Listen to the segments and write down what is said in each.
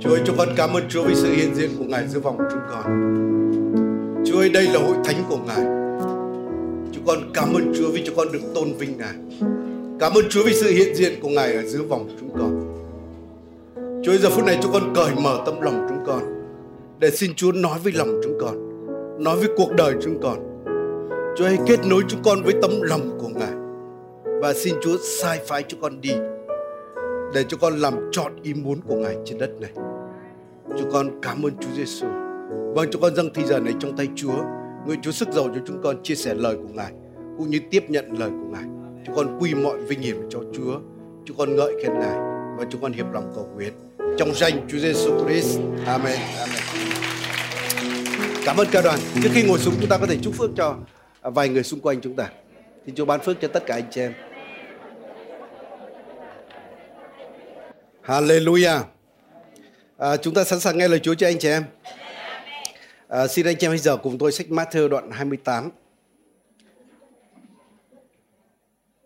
Chúa ơi, chúng con cảm ơn Chúa vì sự hiện diện của Ngài giữa vòng chúng con. Chúa ơi, đây là hội thánh của Ngài. Chúng con cảm ơn Chúa vì chúng con được tôn vinh Ngài. Cảm ơn Chúa vì sự hiện diện của Ngài ở giữa vòng chúng con. Chúa ơi, giờ phút này chúng con cởi mở tâm lòng chúng con để xin Chúa nói với lòng chúng con, nói với cuộc đời chúng con. Chúa hãy kết nối chúng con với tấm lòng của Ngài và xin Chúa sai phái chúng con đi để cho con làm trọn ý muốn của Ngài trên đất này. Chúng con cảm ơn Chúa Giêsu. Vâng, chúng con dâng thi giờ này trong tay Chúa. Nguyện Chúa sức giàu cho chúng con chia sẻ lời của Ngài cũng như tiếp nhận lời của Ngài. Chúng con quy mọi vinh hiển cho Chúa. Chúng con ngợi khen Ngài và chúng con hiệp lòng cầu nguyện trong danh Chúa Giêsu Christ. Amen. Amen. Cảm ơn ca đoàn. Trước khi ngồi xuống chúng ta có thể chúc phước cho vài người xung quanh chúng ta. Xin Chúa ban phước cho tất cả anh chị em. Hallelujah. À, chúng ta sẵn sàng nghe lời Chúa cho anh chị em. À, xin anh chị em bây giờ cùng tôi sách Matthew đoạn 28.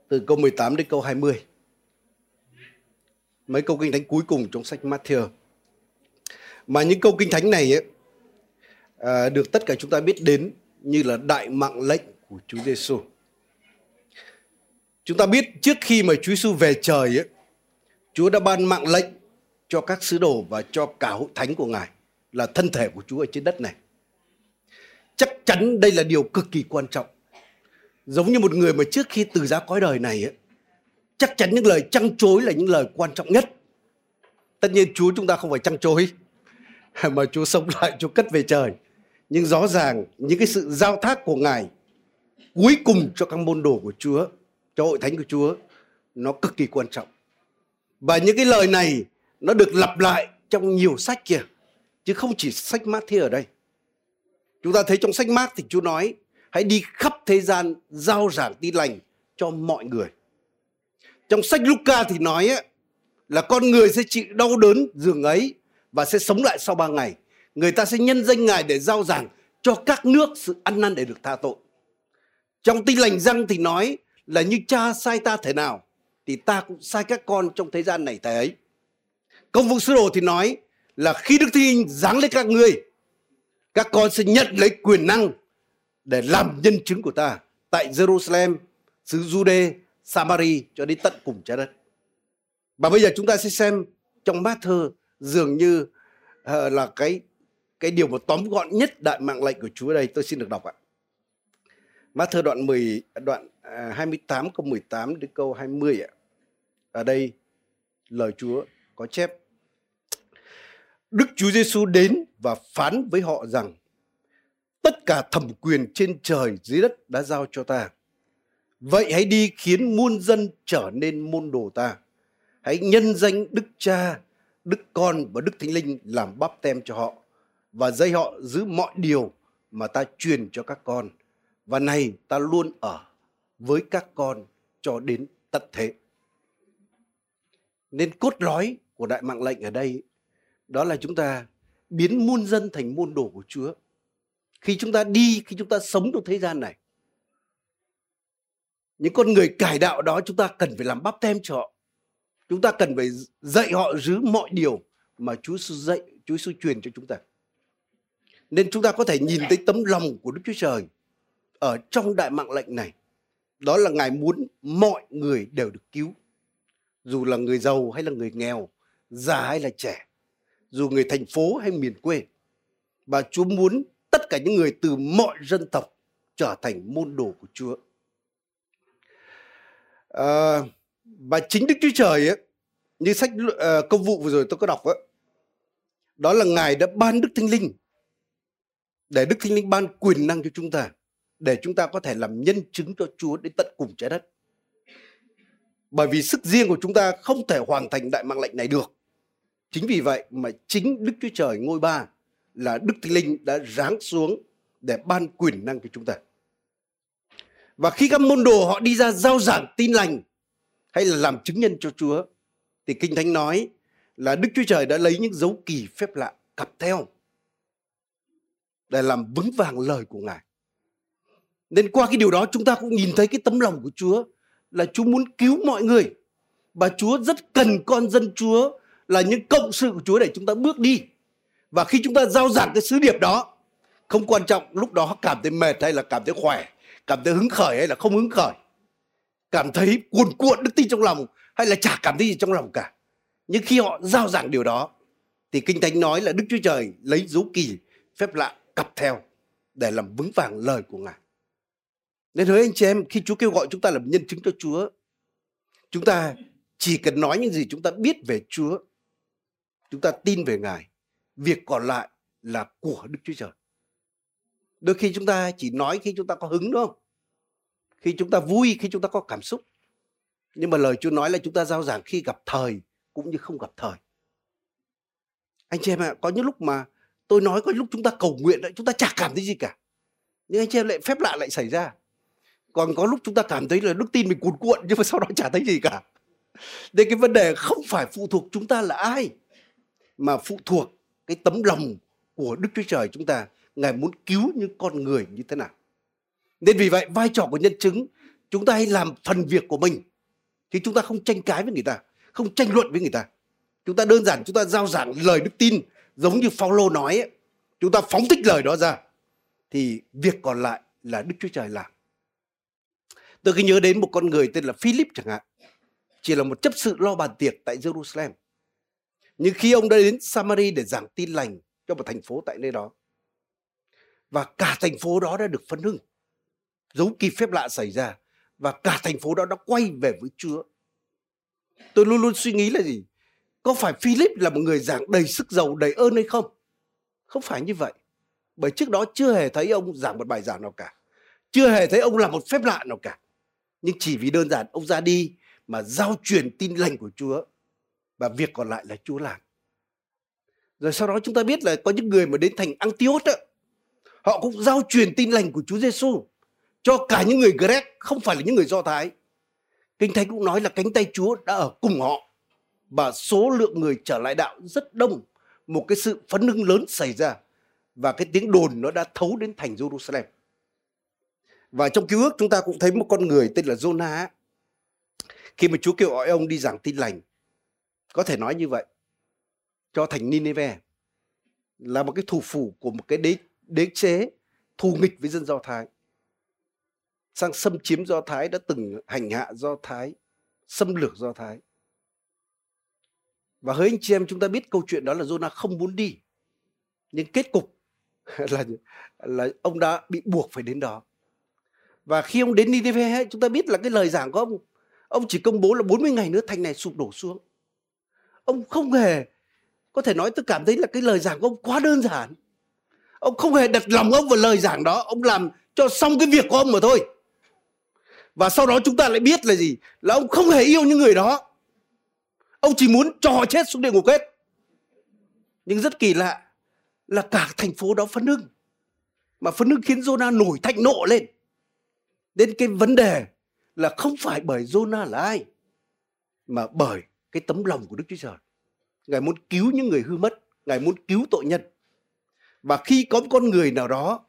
Từ câu 18 đến câu 20. Mấy câu kinh thánh cuối cùng trong sách Matthew. Mà những câu kinh thánh này ấy, à, được tất cả chúng ta biết đến như là đại mạng lệnh của Chúa Giêsu. Chúng ta biết trước khi mà Chúa Giêsu về trời ấy, Chúa đã ban mạng lệnh cho các sứ đồ và cho cả hội thánh của Ngài là thân thể của Chúa ở trên đất này. Chắc chắn đây là điều cực kỳ quan trọng. Giống như một người mà trước khi từ giá cõi đời này ấy, chắc chắn những lời trăng chối là những lời quan trọng nhất. Tất nhiên Chúa chúng ta không phải trăng chối mà Chúa sống lại, Chúa cất về trời. Nhưng rõ ràng những cái sự giao thác của Ngài cuối cùng cho các môn đồ của Chúa, cho hội thánh của Chúa nó cực kỳ quan trọng. Và những cái lời này nó được lặp lại trong nhiều sách kia Chứ không chỉ sách Matthew ở đây. Chúng ta thấy trong sách Mark thì Chúa nói hãy đi khắp thế gian giao giảng tin lành cho mọi người. Trong sách Luca thì nói ấy, là con người sẽ chịu đau đớn giường ấy và sẽ sống lại sau ba ngày. Người ta sẽ nhân danh Ngài để giao giảng cho các nước sự ăn năn để được tha tội. Trong tin lành răng thì nói là như cha sai ta thế nào thì ta cũng sai các con trong thế gian này thế ấy. Công vụ sứ đồ thì nói là khi Đức Thiên giáng lên các ngươi, các con sẽ nhận lấy quyền năng để làm nhân chứng của ta tại Jerusalem, xứ Jude, Samari cho đến tận cùng trái đất. Và bây giờ chúng ta sẽ xem trong bát thơ dường như uh, là cái cái điều mà tóm gọn nhất đại mạng lệnh của Chúa đây tôi xin được đọc ạ. Mát thơ đoạn 10 đoạn à, 28 câu 18 đến câu 20 ạ. Ở đây lời Chúa có chép Đức Chúa Giêsu đến và phán với họ rằng tất cả thẩm quyền trên trời dưới đất đã giao cho ta. Vậy hãy đi khiến muôn dân trở nên môn đồ ta. Hãy nhân danh Đức Cha, Đức Con và Đức Thánh Linh làm bắp tem cho họ và dạy họ giữ mọi điều mà ta truyền cho các con. Và này ta luôn ở với các con cho đến tận thế. Nên cốt lõi của đại mạng lệnh ở đây đó là chúng ta biến muôn dân thành môn đồ của Chúa. Khi chúng ta đi, khi chúng ta sống trong thế gian này, những con người cải đạo đó chúng ta cần phải làm bắp tem cho họ. Chúng ta cần phải dạy họ giữ mọi điều mà Chúa sư dạy, Chúa sư truyền cho chúng ta. Nên chúng ta có thể nhìn thấy tấm lòng của Đức Chúa Trời ở trong đại mạng lệnh này. Đó là Ngài muốn mọi người đều được cứu. Dù là người giàu hay là người nghèo, già hay là trẻ, dù người thành phố hay miền quê. Và Chúa muốn tất cả những người từ mọi dân tộc trở thành môn đồ của Chúa. À, và chính Đức Chúa Trời ấy, như sách uh, công vụ vừa rồi tôi có đọc ấy, đó là Ngài đã ban Đức Thánh Linh để Đức Thánh Linh ban quyền năng cho chúng ta để chúng ta có thể làm nhân chứng cho Chúa đến tận cùng trái đất. Bởi vì sức riêng của chúng ta không thể hoàn thành đại mạng lệnh này được. Chính vì vậy mà chính Đức Chúa Trời ngôi ba là Đức Thánh Linh đã giáng xuống để ban quyền năng cho chúng ta. Và khi các môn đồ họ đi ra giao giảng tin lành hay là làm chứng nhân cho Chúa, thì Kinh Thánh nói là Đức Chúa Trời đã lấy những dấu kỳ phép lạ cặp theo để làm vững vàng lời của Ngài. Nên qua cái điều đó chúng ta cũng nhìn thấy cái tấm lòng của Chúa là Chúa muốn cứu mọi người. Và Chúa rất cần con dân Chúa là những cộng sự của Chúa để chúng ta bước đi. Và khi chúng ta giao giảng cái sứ điệp đó, không quan trọng lúc đó cảm thấy mệt hay là cảm thấy khỏe, cảm thấy hứng khởi hay là không hứng khởi, cảm thấy cuồn cuộn đức tin trong lòng hay là chả cảm thấy gì trong lòng cả. Nhưng khi họ giao giảng điều đó, thì Kinh Thánh nói là Đức Chúa Trời lấy dấu kỳ, phép lạ cặp theo để làm vững vàng lời của Ngài. Nên hỡi anh chị em, khi Chúa kêu gọi chúng ta làm nhân chứng cho Chúa, chúng ta chỉ cần nói những gì chúng ta biết về Chúa. Chúng ta tin về Ngài. Việc còn lại là của Đức Chúa Trời. Đôi khi chúng ta chỉ nói khi chúng ta có hứng đúng không? Khi chúng ta vui, khi chúng ta có cảm xúc. Nhưng mà lời Chúa nói là chúng ta giao giảng khi gặp thời cũng như không gặp thời. Anh chị em ạ, à, có những lúc mà tôi nói có lúc chúng ta cầu nguyện đấy, chúng ta chả cảm thấy gì cả. Nhưng anh chị em lại phép lạ lại xảy ra. Còn có lúc chúng ta cảm thấy là đức tin mình cuồn cuộn nhưng mà sau đó chả thấy gì cả. Nên cái vấn đề không phải phụ thuộc chúng ta là ai mà phụ thuộc cái tấm lòng của Đức Chúa Trời chúng ta. Ngài muốn cứu những con người như thế nào. Nên vì vậy vai trò của nhân chứng chúng ta hãy làm phần việc của mình. Thì chúng ta không tranh cãi với người ta, không tranh luận với người ta. Chúng ta đơn giản chúng ta giao giảng lời đức tin giống như Phaolô nói ấy, chúng ta phóng thích lời đó ra thì việc còn lại là Đức Chúa Trời làm. Tôi cứ nhớ đến một con người tên là Philip chẳng hạn chỉ là một chấp sự lo bàn tiệc tại Jerusalem. Nhưng khi ông đã đến Samari để giảng tin lành cho một thành phố tại nơi đó, và cả thành phố đó đã được phấn hưng, dấu kỳ phép lạ xảy ra, và cả thành phố đó đã quay về với Chúa. Tôi luôn luôn suy nghĩ là gì? Có phải Philip là một người giảng đầy sức giàu, đầy ơn hay không? Không phải như vậy. Bởi trước đó chưa hề thấy ông giảng một bài giảng nào cả. Chưa hề thấy ông làm một phép lạ nào cả. Nhưng chỉ vì đơn giản ông ra đi mà giao truyền tin lành của Chúa và việc còn lại là Chúa làm. Rồi sau đó chúng ta biết là có những người mà đến thành Antioch đó, họ cũng giao truyền tin lành của Chúa Giêsu cho cả những người Grec không phải là những người Do Thái. Kinh Thánh cũng nói là cánh tay Chúa đã ở cùng họ và số lượng người trở lại đạo rất đông. Một cái sự phấn hưng lớn xảy ra và cái tiếng đồn nó đã thấu đến thành Jerusalem. Và trong cứu ước chúng ta cũng thấy một con người tên là Jonah khi mà Chúa kêu gọi ông đi giảng tin lành có thể nói như vậy cho thành Nineveh là một cái thủ phủ của một cái đế đế chế thù nghịch với dân Do Thái. Sang xâm chiếm Do Thái đã từng hành hạ Do Thái, xâm lược Do Thái. Và hỡi anh chị em, chúng ta biết câu chuyện đó là Jonah không muốn đi, nhưng kết cục là là ông đã bị buộc phải đến đó. Và khi ông đến Nineveh chúng ta biết là cái lời giảng của ông Ông chỉ công bố là 40 ngày nữa thành này sụp đổ xuống. Ông không hề, có thể nói tôi cảm thấy là cái lời giảng của ông quá đơn giản. Ông không hề đặt lòng ông vào lời giảng đó, ông làm cho xong cái việc của ông mà thôi. Và sau đó chúng ta lại biết là gì? Là ông không hề yêu những người đó. Ông chỉ muốn cho họ chết xuống địa ngục hết. Nhưng rất kỳ lạ là cả thành phố đó phấn hưng. Mà phấn hưng khiến Jonah nổi thạnh nộ lên. Đến cái vấn đề là không phải bởi Jonah là ai mà bởi cái tấm lòng của Đức Chúa Trời. Ngài muốn cứu những người hư mất, Ngài muốn cứu tội nhân. Và khi có một con người nào đó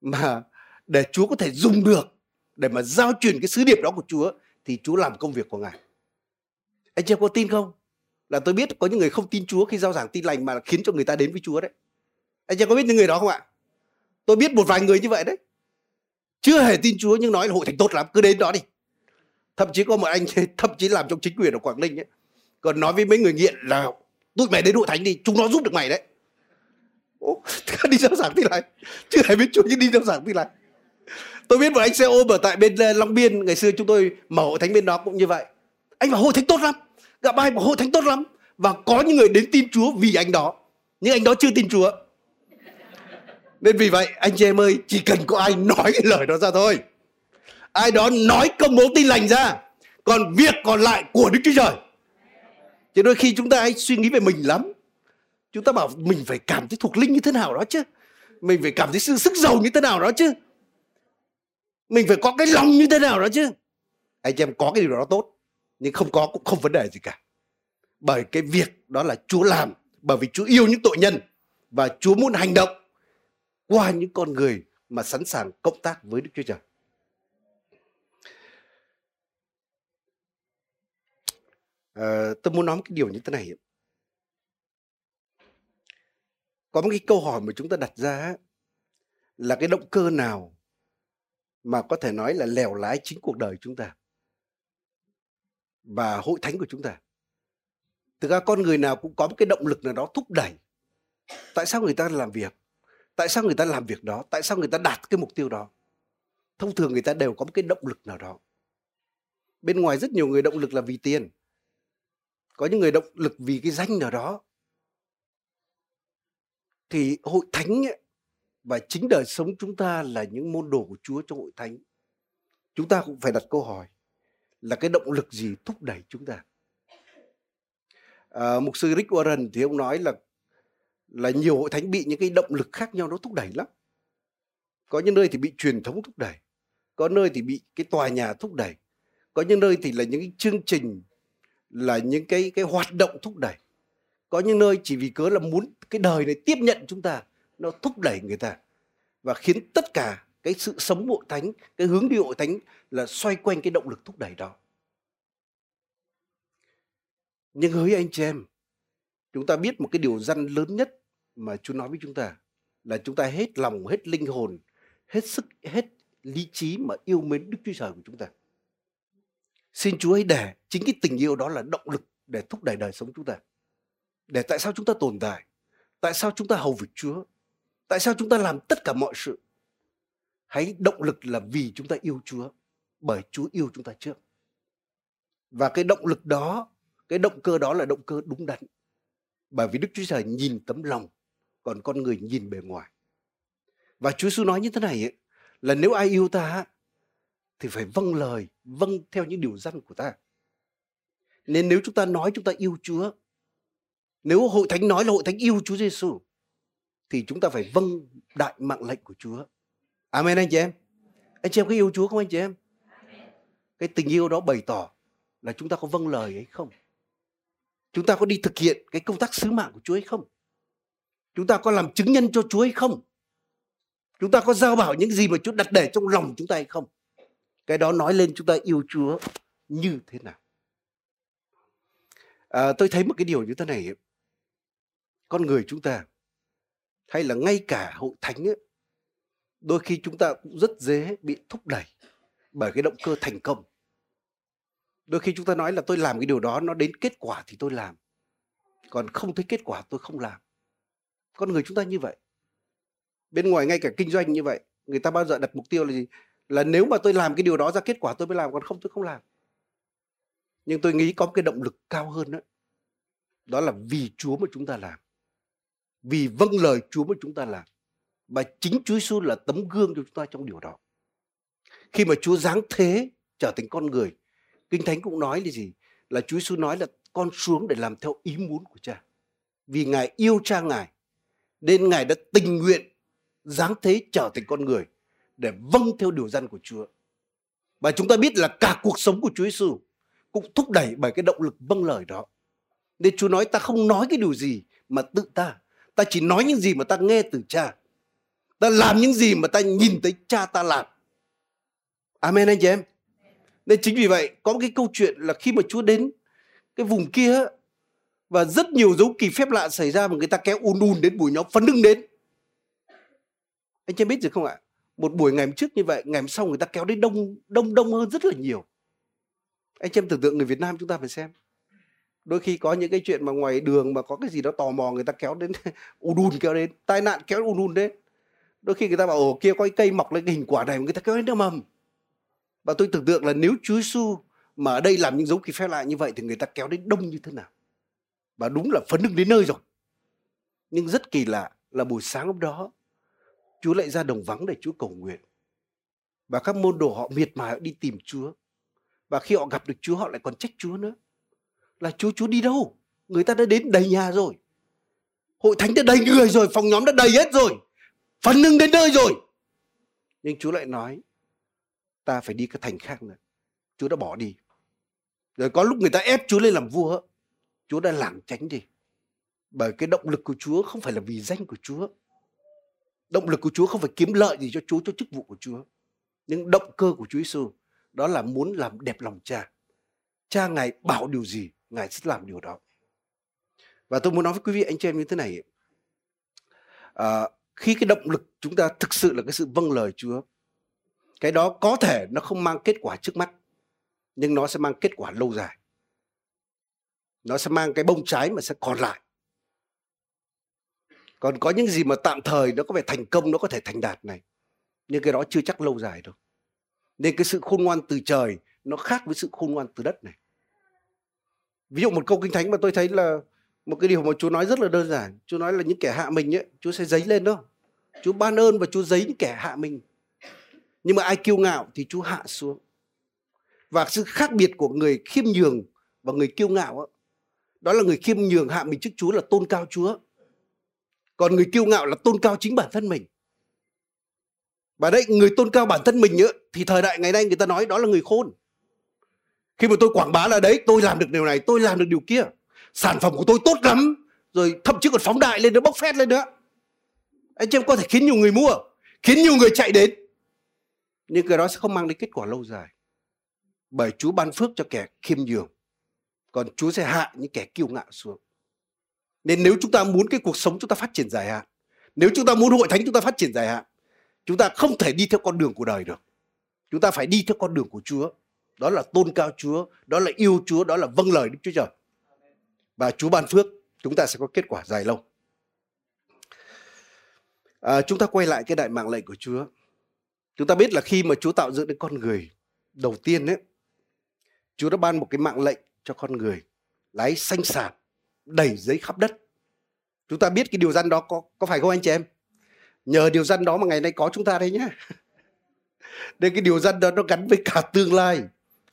mà để Chúa có thể dùng được để mà giao truyền cái sứ điệp đó của Chúa thì Chúa làm công việc của Ngài. Anh chị em có tin không? Là tôi biết có những người không tin Chúa khi giao giảng tin lành mà khiến cho người ta đến với Chúa đấy. Anh chị em có biết những người đó không ạ? Tôi biết một vài người như vậy đấy chưa hề tin Chúa nhưng nói là hội thánh tốt lắm cứ đến đó đi thậm chí có một anh thậm chí làm trong chính quyền ở Quảng Ninh ấy còn nói với mấy người nghiện là tụi mày đến hội thánh đi chúng nó giúp được mày đấy. Ồ, đi giao giảng thì lại chưa hề biết Chúa nhưng đi giao giảng thì lại. Tôi biết một anh xe ôm ở tại bên ờ, Long Biên ngày xưa chúng tôi mở hội thánh bên đó cũng như vậy. Anh bảo hội thánh tốt lắm. Gặp ai bảo hội thánh tốt lắm. Và có những người đến tin Chúa vì anh đó nhưng anh đó chưa tin Chúa. Nên vì vậy anh chị em ơi chỉ cần có ai nói cái lời đó ra thôi ai đó nói công bố tin lành ra, còn việc còn lại của đức chúa trời. Chứ đôi khi chúng ta hay suy nghĩ về mình lắm. Chúng ta bảo mình phải cảm thấy thuộc linh như thế nào đó chứ. Mình phải cảm thấy sự sức giàu như thế nào đó chứ. Mình phải có cái lòng như thế nào đó chứ. Anh chị em, có cái điều đó tốt, nhưng không có cũng không vấn đề gì cả. Bởi cái việc đó là chúa làm, bởi vì chúa yêu những tội nhân, và chúa muốn hành động qua những con người mà sẵn sàng cộng tác với Đức Chúa Trời. Ờ, tôi muốn nói một cái điều như thế này. có một cái câu hỏi mà chúng ta đặt ra là cái động cơ nào mà có thể nói là lèo lái chính cuộc đời chúng ta và hội thánh của chúng ta? Thực ra con người nào cũng có một cái động lực nào đó thúc đẩy. Tại sao người ta làm việc? Tại sao người ta làm việc đó? Tại sao người ta đạt cái mục tiêu đó? Thông thường người ta đều có một cái động lực nào đó. Bên ngoài rất nhiều người động lực là vì tiền có những người động lực vì cái danh nào đó. Thì hội thánh ấy, và chính đời sống chúng ta là những môn đồ của Chúa trong hội thánh. Chúng ta cũng phải đặt câu hỏi là cái động lực gì thúc đẩy chúng ta? À, mục sư Rick Warren thì ông nói là là nhiều hội thánh bị những cái động lực khác nhau nó thúc đẩy lắm. Có những nơi thì bị truyền thống thúc đẩy có nơi thì bị cái tòa nhà thúc đẩy có những nơi thì là những cái chương trình là những cái cái hoạt động thúc đẩy. Có những nơi chỉ vì cớ là muốn cái đời này tiếp nhận chúng ta, nó thúc đẩy người ta và khiến tất cả cái sự sống hội thánh, cái hướng đi hội thánh là xoay quanh cái động lực thúc đẩy đó. Nhưng hỡi anh chị em, chúng ta biết một cái điều răn lớn nhất mà Chúa nói với chúng ta là chúng ta hết lòng, hết linh hồn, hết sức, hết lý trí mà yêu mến Đức Chúa Trời của chúng ta xin Chúa hãy để chính cái tình yêu đó là động lực để thúc đẩy đời sống chúng ta. Để tại sao chúng ta tồn tại? Tại sao chúng ta hầu việc Chúa? Tại sao chúng ta làm tất cả mọi sự? Hãy động lực là vì chúng ta yêu Chúa bởi Chúa yêu chúng ta trước. Và cái động lực đó cái động cơ đó là động cơ đúng đắn. Bởi vì Đức Chúa Trời nhìn tấm lòng còn con người nhìn bề ngoài. Và Chúa Giêsu nói như thế này ấy, là nếu ai yêu ta thì phải vâng lời vâng theo những điều răn của ta nên nếu chúng ta nói chúng ta yêu Chúa nếu hội thánh nói là hội thánh yêu Chúa Giêsu thì chúng ta phải vâng đại mạng lệnh của Chúa. Amen anh chị em. Anh chị em có yêu Chúa không anh chị em? Cái tình yêu đó bày tỏ là chúng ta có vâng lời ấy không? Chúng ta có đi thực hiện cái công tác sứ mạng của Chúa hay không? Chúng ta có làm chứng nhân cho Chúa hay không? Chúng ta có giao bảo những gì mà Chúa đặt để trong lòng chúng ta hay không? Cái đó nói lên chúng ta yêu Chúa như thế nào? À, tôi thấy một cái điều như thế này con người chúng ta hay là ngay cả hội thánh ấy, đôi khi chúng ta cũng rất dễ bị thúc đẩy bởi cái động cơ thành công. Đôi khi chúng ta nói là tôi làm cái điều đó nó đến kết quả thì tôi làm. Còn không thấy kết quả tôi không làm. Con người chúng ta như vậy. Bên ngoài ngay cả kinh doanh như vậy người ta bao giờ đặt mục tiêu là gì? Là nếu mà tôi làm cái điều đó ra kết quả tôi mới làm, còn không tôi không làm. Nhưng tôi nghĩ có một cái động lực cao hơn đó đó là vì Chúa mà chúng ta làm. Vì vâng lời Chúa mà chúng ta làm. Và chính Chúa Giêsu là tấm gương cho chúng ta trong điều đó. Khi mà Chúa giáng thế trở thành con người, kinh thánh cũng nói là gì? Là Chúa Giêsu nói là con xuống để làm theo ý muốn của Cha. Vì ngài yêu Cha ngài, nên ngài đã tình nguyện giáng thế trở thành con người để vâng theo điều dân của Chúa. Và chúng ta biết là cả cuộc sống của Chúa Giêsu cũng thúc đẩy bởi cái động lực vâng lời đó. Nên Chúa nói, ta không nói cái điều gì mà tự ta. Ta chỉ nói những gì mà ta nghe từ cha. Ta làm những gì mà ta nhìn thấy cha ta làm. Amen anh chị em. Nên chính vì vậy, có một cái câu chuyện là khi mà chúa đến cái vùng kia và rất nhiều dấu kỳ phép lạ xảy ra mà người ta kéo ùn ùn đến buổi nhóm phấn đứng đến. Anh chị biết gì không ạ? Một buổi ngày trước như vậy, ngày hôm sau người ta kéo đến đông đông đông hơn rất là nhiều. Anh chị em tưởng tượng người Việt Nam chúng ta phải xem. Đôi khi có những cái chuyện mà ngoài đường mà có cái gì đó tò mò, người ta kéo đến ùn đùn kéo đến, tai nạn kéo ùn đùn đến. Đôi khi người ta bảo, ồ, kia có cái cây mọc lên cái hình quả này người ta kéo đến nước mầm và tôi tưởng tượng là nếu Chúa Giêsu mà ở đây làm những dấu kỳ phép lại như vậy thì người ta kéo đến đông như thế nào? Và đúng là phấn hưng đến nơi rồi. Nhưng rất kỳ lạ là buổi sáng hôm đó Chúa lại ra đồng vắng để Chúa cầu nguyện và các môn đồ họ miệt mài họ đi tìm Chúa và khi họ gặp được Chúa họ lại còn trách Chúa nữa là Chúa Chúa đi đâu? Người ta đã đến đầy nhà rồi. Hội thánh đã đầy người rồi, phòng nhóm đã đầy hết rồi. Phần nưng đến nơi rồi. Nhưng Chúa lại nói, ta phải đi cái thành khác nữa. Chúa đã bỏ đi. Rồi có lúc người ta ép Chúa lên làm vua, Chúa đã lảng tránh đi. Bởi cái động lực của Chúa không phải là vì danh của Chúa. Động lực của Chúa không phải kiếm lợi gì cho Chúa, cho chức vụ của Chúa. Nhưng động cơ của Chúa Giêsu đó là muốn làm đẹp lòng cha. Cha Ngài bảo điều gì Ngài sẽ làm điều đó. Và tôi muốn nói với quý vị anh chị em như thế này. à, khi cái động lực chúng ta thực sự là cái sự vâng lời Chúa cái đó có thể nó không mang kết quả trước mắt nhưng nó sẽ mang kết quả lâu dài nó sẽ mang cái bông trái mà sẽ còn lại còn có những gì mà tạm thời nó có vẻ thành công nó có thể thành đạt này. Nhưng cái đó chưa chắc lâu dài đâu. Nên cái sự khôn ngoan từ trời nó khác với sự khôn ngoan từ đất này. Ví dụ một câu kinh thánh mà tôi thấy là một cái điều mà Chúa nói rất là đơn giản. Chúa nói là những kẻ hạ mình ấy Chúa sẽ giấy lên đó. Chúa ban ơn và Chúa giấy những kẻ hạ mình. Nhưng mà ai kiêu ngạo thì Chúa hạ xuống. Và sự khác biệt của người khiêm nhường và người kiêu ngạo đó, đó là người khiêm nhường hạ mình trước Chúa là tôn cao Chúa còn người kiêu ngạo là tôn cao chính bản thân mình. Và đấy người tôn cao bản thân mình ấy, thì thời đại ngày nay người ta nói đó là người khôn. Khi mà tôi quảng bá là đấy tôi làm được điều này tôi làm được điều kia. Sản phẩm của tôi tốt lắm rồi thậm chí còn phóng đại lên nữa bốc phét lên nữa. Anh chị em có thể khiến nhiều người mua khiến nhiều người chạy đến. Nhưng cái đó sẽ không mang đến kết quả lâu dài. Bởi Chúa ban phước cho kẻ khiêm nhường còn Chúa sẽ hạ những kẻ kiêu ngạo xuống nên nếu chúng ta muốn cái cuộc sống chúng ta phát triển dài hạn nếu chúng ta muốn hội thánh chúng ta phát triển dài hạn chúng ta không thể đi theo con đường của đời được. Chúng ta phải đi theo con đường của Chúa. Đó là tôn cao Chúa đó là yêu Chúa đó là vâng lời Đức Chúa Trời. Và Chúa ban phước chúng ta sẽ có kết quả dài lâu. À, chúng ta quay lại cái đại mạng lệnh của Chúa. Chúng ta biết là khi mà Chúa tạo dựng đến con người đầu tiên ấy Chúa đã ban một cái mạng lệnh cho con người lái xanh sản đầy giấy khắp đất chúng ta biết cái điều dân đó có có phải không anh chị em nhờ điều dân đó mà ngày nay có chúng ta đây nhé nên cái điều dân đó nó gắn với cả tương lai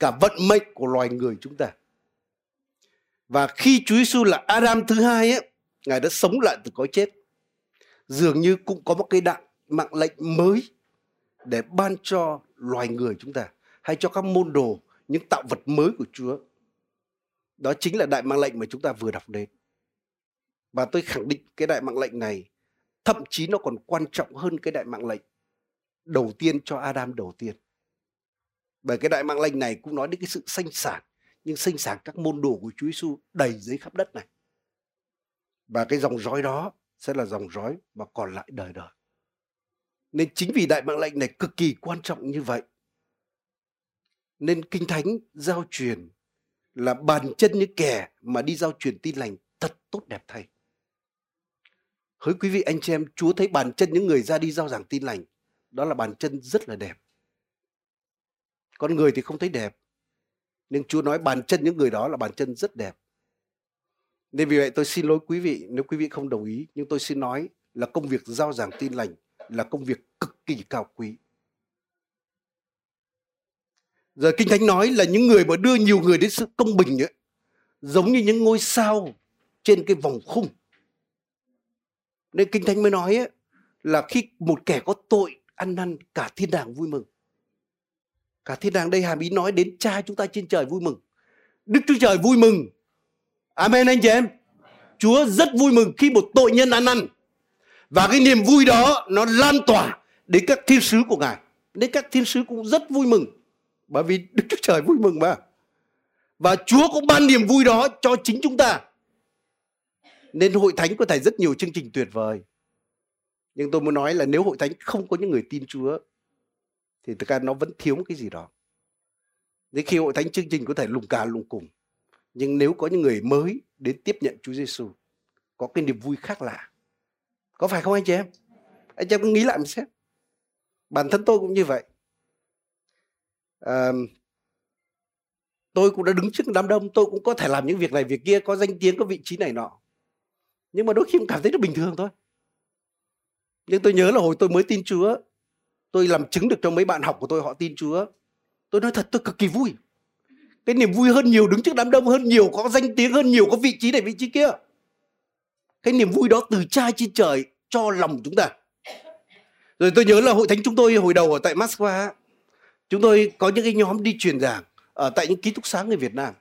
cả vận mệnh của loài người chúng ta và khi Chúa Giêsu là Adam thứ hai ấy, Ngài đã sống lại từ cõi chết. Dường như cũng có một cái đặng mạng lệnh mới để ban cho loài người chúng ta hay cho các môn đồ những tạo vật mới của Chúa. Đó chính là đại mạng lệnh mà chúng ta vừa đọc đến. Và tôi khẳng định cái đại mạng lệnh này, thậm chí nó còn quan trọng hơn cái đại mạng lệnh đầu tiên cho Adam đầu tiên. Bởi cái đại mạng lệnh này cũng nói đến cái sự sanh sản, nhưng sinh sản các môn đồ của Chúa Giêsu đầy dưới khắp đất này. Và cái dòng dõi đó sẽ là dòng dõi mà còn lại đời đời. Nên chính vì đại mạng lệnh này cực kỳ quan trọng như vậy. Nên Kinh Thánh giao truyền là bàn chân những kẻ mà đi giao truyền tin lành thật tốt đẹp thay. Hỡi quý vị anh chị em, Chúa thấy bàn chân những người ra đi giao giảng tin lành, đó là bàn chân rất là đẹp. Con người thì không thấy đẹp, nhưng Chúa nói bàn chân những người đó là bàn chân rất đẹp. Nên vì vậy tôi xin lỗi quý vị nếu quý vị không đồng ý. Nhưng tôi xin nói là công việc giao giảng tin lành là công việc cực kỳ cao quý. Giờ Kinh Thánh nói là những người mà đưa nhiều người đến sự công bình ấy, giống như những ngôi sao trên cái vòng khung. Nên Kinh Thánh mới nói ấy, là khi một kẻ có tội ăn năn cả thiên đàng vui mừng. Cả thiên đàng đây hàm ý nói đến cha chúng ta trên trời vui mừng. Đức Chúa Trời vui mừng. Amen anh chị em. Chúa rất vui mừng khi một tội nhân ăn năn. Và cái niềm vui đó nó lan tỏa đến các thiên sứ của Ngài. Đến các thiên sứ cũng rất vui mừng. Bởi vì Đức Chúa Trời vui mừng mà. Và Chúa cũng ban niềm vui đó cho chính chúng ta. Nên hội thánh có thể rất nhiều chương trình tuyệt vời. Nhưng tôi muốn nói là nếu hội thánh không có những người tin Chúa, thì thực ra nó vẫn thiếu một cái gì đó đến khi hội thánh chương trình có thể lùng cà lùng cùng nhưng nếu có những người mới đến tiếp nhận Chúa Giêsu có cái niềm vui khác lạ có phải không anh chị em anh chị em cứ nghĩ lại một xem bản thân tôi cũng như vậy à, tôi cũng đã đứng trước đám đông tôi cũng có thể làm những việc này việc kia có danh tiếng có vị trí này nọ. Nhưng mà đôi khi cũng cảm thấy nó bình thường thôi. Nhưng tôi nhớ là hồi tôi mới tin Chúa tôi làm chứng được cho mấy bạn học của tôi họ tin Chúa. Tôi nói thật tôi cực kỳ vui. Cái niềm vui hơn nhiều đứng trước đám đông hơn nhiều có danh tiếng hơn nhiều có vị trí này vị trí kia. Cái niềm vui đó từ cha trên trời cho lòng chúng ta. Rồi tôi nhớ là hội thánh chúng tôi hồi đầu ở tại Moscow chúng tôi có những cái nhóm đi truyền giảng ở tại những ký túc xá người Việt Nam.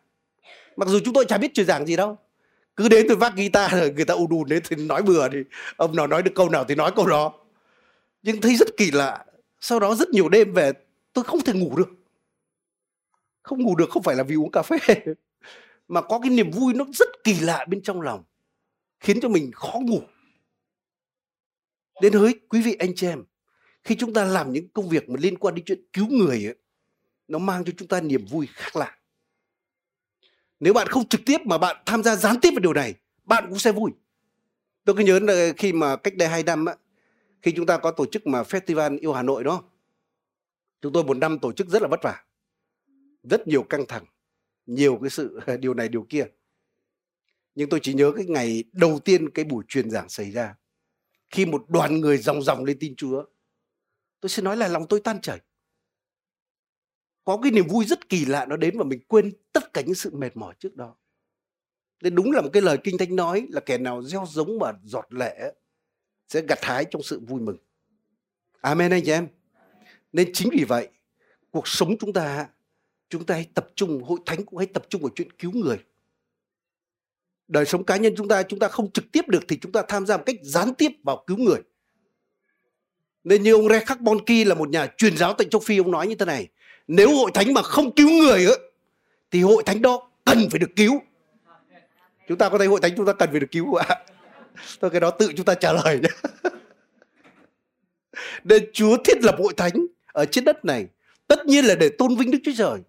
Mặc dù chúng tôi chả biết truyền giảng gì đâu. Cứ đến tôi vác guitar rồi người ta ù đùn đến thì nói bừa thì ông nào nói được câu nào thì nói câu đó. Nhưng thấy rất kỳ lạ. Sau đó rất nhiều đêm về, tôi không thể ngủ được. Không ngủ được không phải là vì uống cà phê. Mà có cái niềm vui nó rất kỳ lạ bên trong lòng, khiến cho mình khó ngủ. Đến hới quý vị anh chị em khi chúng ta làm những công việc mà liên quan đến chuyện cứu người ấy, nó mang cho chúng ta niềm vui khác lạ. Nếu bạn không trực tiếp mà bạn tham gia gián tiếp vào điều này bạn cũng sẽ vui. Tôi cứ nhớ là khi mà cách đây hai năm á, khi chúng ta có tổ chức mà festival yêu Hà Nội đó chúng tôi một năm tổ chức rất là vất vả rất nhiều căng thẳng nhiều cái sự điều này điều kia. Nhưng tôi chỉ nhớ cái ngày đầu tiên cái buổi truyền giảng xảy ra khi một đoàn người dòng dòng lên tin Chúa tôi sẽ nói là lòng tôi tan chảy. Có cái niềm vui rất kỳ lạ nó đến và mình quên tất cả những sự mệt mỏi trước đó. Nên đúng là một cái lời kinh thánh nói là kẻ nào gieo giống mà giọt lệ sẽ gặt hái trong sự vui mừng. Amen anh chị em. Nên chính vì vậy, cuộc sống chúng ta chúng ta hãy tập trung, hội thánh cũng hãy tập trung vào chuyện cứu người. Đời sống cá nhân chúng ta chúng ta không trực tiếp được thì chúng ta tham gia một cách gián tiếp vào cứu người nên như ông Rechak Bonki là một nhà truyền giáo tại châu Phi ông nói như thế này. Nếu hội thánh mà không cứu người ấy, thì hội thánh đó cần phải được cứu. Chúng ta có thấy hội thánh chúng ta cần phải được cứu không ạ? Thôi cái đó tự chúng ta trả lời nhé. Nên Chúa thiết lập hội thánh ở trên đất này tất nhiên là để tôn vinh Đức Chúa Trời.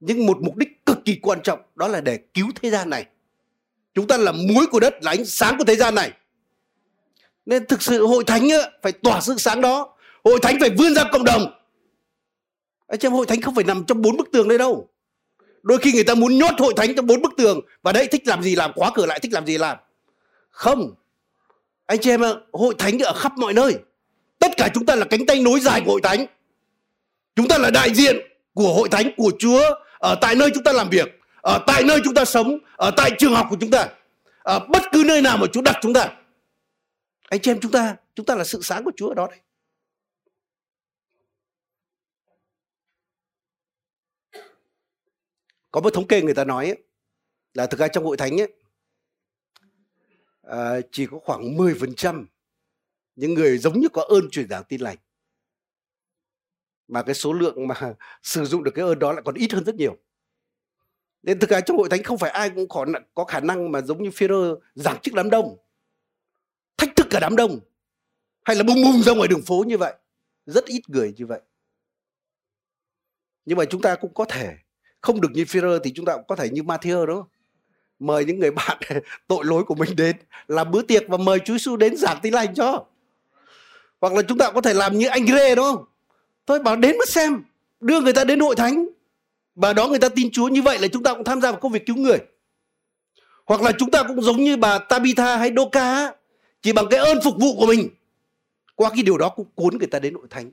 Nhưng một mục đích cực kỳ quan trọng đó là để cứu thế gian này. Chúng ta là muối của đất là ánh sáng của thế gian này nên thực sự hội thánh phải tỏa sự sáng đó. Hội thánh phải vươn ra cộng đồng. Anh chị em, hội thánh không phải nằm trong bốn bức tường đây đâu. Đôi khi người ta muốn nhốt hội thánh trong bốn bức tường và đấy, thích làm gì làm, khóa cửa lại, thích làm gì làm. Không. Anh chị em hội thánh ở khắp mọi nơi. Tất cả chúng ta là cánh tay nối dài của hội thánh. Chúng ta là đại diện của hội thánh, của chúa ở tại nơi chúng ta làm việc, ở tại nơi chúng ta sống, ở tại trường học của chúng ta. Ở bất cứ nơi nào mà chúa đặt chúng ta anh chị em chúng ta chúng ta là sự sáng của chúa ở đó đấy. Có một thống kê người ta nói ấy, là thực ra trong hội thánh ấy, à, chỉ có khoảng 10% những người giống như có ơn truyền giảng tin lành. Mà cái số lượng mà sử dụng được cái ơn đó lại còn ít hơn rất nhiều. Nên thực ra trong hội thánh không phải ai cũng có, có khả năng mà giống như Führer giảng trước đám đông cả đám đông. Hay là bung bung ra ngoài đường phố như vậy. Rất ít người như vậy. Nhưng mà chúng ta cũng có thể. Không được như Führer thì chúng ta cũng có thể như Matthew đó mời những người bạn tội lỗi của mình đến, làm bữa tiệc và mời Chúa Giêsu đến giảng tin lành cho. Hoặc là chúng ta có thể làm như anh Rê đúng không? Thôi bảo đến mất xem, đưa người ta đến hội thánh. Và đó người ta tin Chúa như vậy là chúng ta cũng tham gia vào công việc cứu người. Hoặc là chúng ta cũng giống như bà Tabitha hay Doka chỉ bằng cái ơn phục vụ của mình. Qua cái điều đó cũng cuốn người ta đến hội thánh.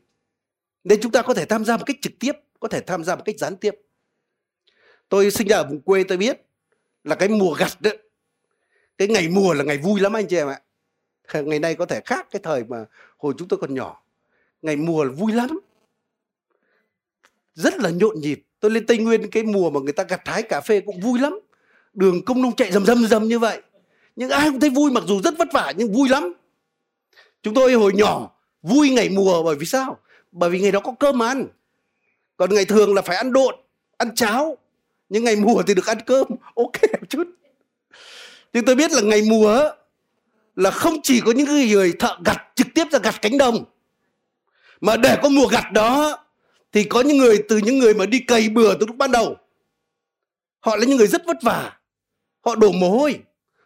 Nên chúng ta có thể tham gia một cách trực tiếp, có thể tham gia một cách gián tiếp. Tôi sinh ra ở vùng quê tôi biết là cái mùa gặt đó cái ngày mùa là ngày vui lắm anh chị em ạ. Ngày nay có thể khác cái thời mà hồi chúng tôi còn nhỏ. Ngày mùa là vui lắm. Rất là nhộn nhịp. Tôi lên tây nguyên cái mùa mà người ta gặt hái cà phê cũng vui lắm. Đường công nông chạy rầm rầm rầm như vậy nhưng ai cũng thấy vui, mặc dù rất vất vả nhưng vui lắm. Chúng tôi hồi nhỏ vui ngày mùa bởi vì sao? Bởi vì ngày đó có cơm ăn. Còn ngày thường là phải ăn độn, ăn cháo. Nhưng ngày mùa thì được ăn cơm. Ok, một chút. Nhưng tôi biết là ngày mùa là không chỉ có những người thợ gặt, trực tiếp ra gặt cánh đồng. Mà để có mùa gặt đó, thì có những người, từ những người mà đi cày bừa từ lúc ban đầu. Họ là những người rất vất vả. Họ đổ mồ hôi